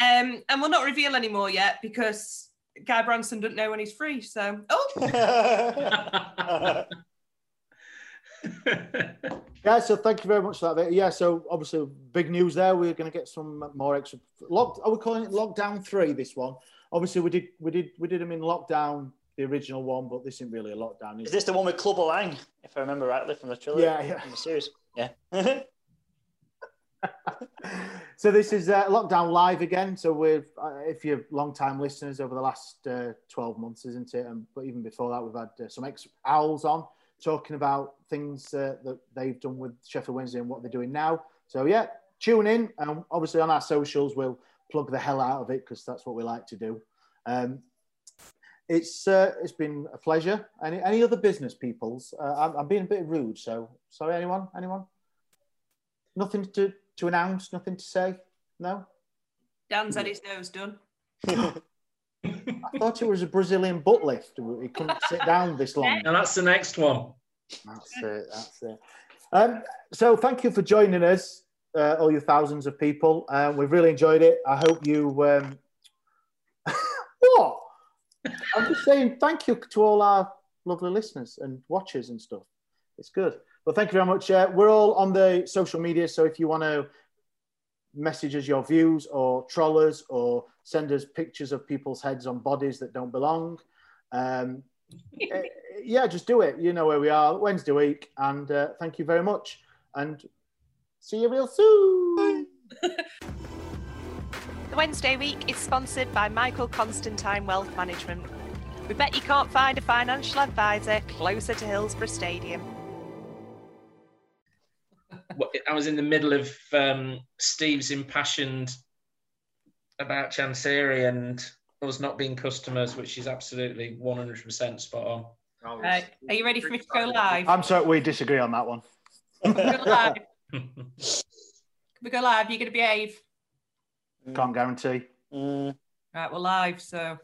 Um, and we'll not reveal any more yet because Guy Branston doesn't know when he's free. So, oh, Yeah, so thank you very much for that. Yeah, so obviously big news there. We're going to get some more extra. Locked, are we calling it lockdown three? This one. Obviously, we did we did we did them in lockdown, the original one, but this isn't really a lockdown. Is, Is this the one with Club Lang, if I remember rightly from the trilogy? Yeah, yeah. From the series. Yeah. so this is uh, lockdown live again. So we've, uh, if you're long-time listeners over the last uh, 12 months, isn't it? And but even before that, we've had uh, some ex owls on talking about things uh, that they've done with Sheffield Wednesday and what they're doing now. So yeah, tune in, and obviously on our socials we'll plug the hell out of it because that's what we like to do. Um, it's uh, it's been a pleasure. Any any other business peoples? Uh, I'm, I'm being a bit rude, so sorry. Anyone? Anyone? Nothing to to announce. Nothing to say. No. Dan's had his nose done. I thought it was a Brazilian butt lift. He couldn't sit down this long. And that's the next one. That's it. That's it. Um, so thank you for joining us, uh, all you thousands of people. Um, we've really enjoyed it. I hope you. Um... what? I'm just saying thank you to all our lovely listeners and watchers and stuff. It's good. Well, thank you very much. Uh, we're all on the social media, so if you want to message us your views or troll us or send us pictures of people's heads on bodies that don't belong, um, eh, yeah, just do it. You know where we are Wednesday week, and uh, thank you very much. And see you real soon. The Wednesday week is sponsored by Michael Constantine Wealth Management. We bet you can't find a financial advisor closer to Hillsborough Stadium. I was in the middle of um, Steve's impassioned about Chansiri and us not being customers, which is absolutely 100% spot on. Right. Are you ready for me to go live? I'm sorry, we disagree on that one. Can we go live? We go live? You're going to behave. Can't guarantee. Mm. Right, we're live, so.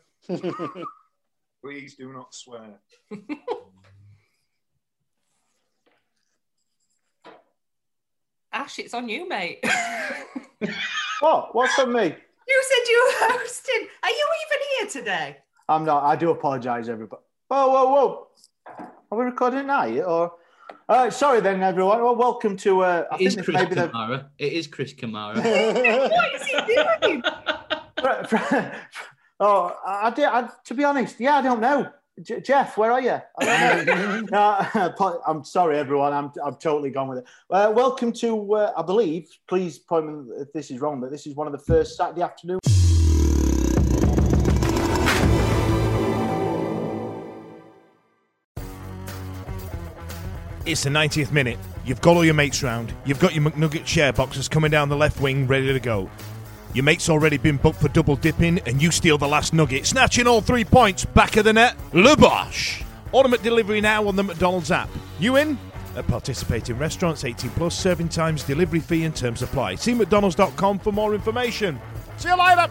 Please do not swear. Ash, it's on you, mate. What? What's on me? You said you were hosting. Are you even here today? I'm not. I do apologise, everybody. Whoa, whoa, whoa! Are we recording now? Or uh, sorry then, everyone. Well, welcome to. Uh, I It is think this Chris may be the. Kamara. It is Chris Kamara. what is he doing? oh, I, I did. I, to be honest, yeah, I don't know. J- Jeff, where are you? Know. Uh, I'm sorry, everyone. I'm I'm totally gone with it. Uh, welcome to. Uh, I believe. Please point me if this is wrong, but this is one of the first Saturday afternoon. It's the 90th minute. You've got all your mates round. You've got your McNugget share boxes coming down the left wing ready to go. Your mate's already been booked for double dipping, and you steal the last nugget, snatching all three points back of the net. Lubosh! Order delivery now on the McDonald's app. You in? At participating restaurants, 18 plus, serving times, delivery fee, and terms apply. See McDonald's.com for more information. See you later!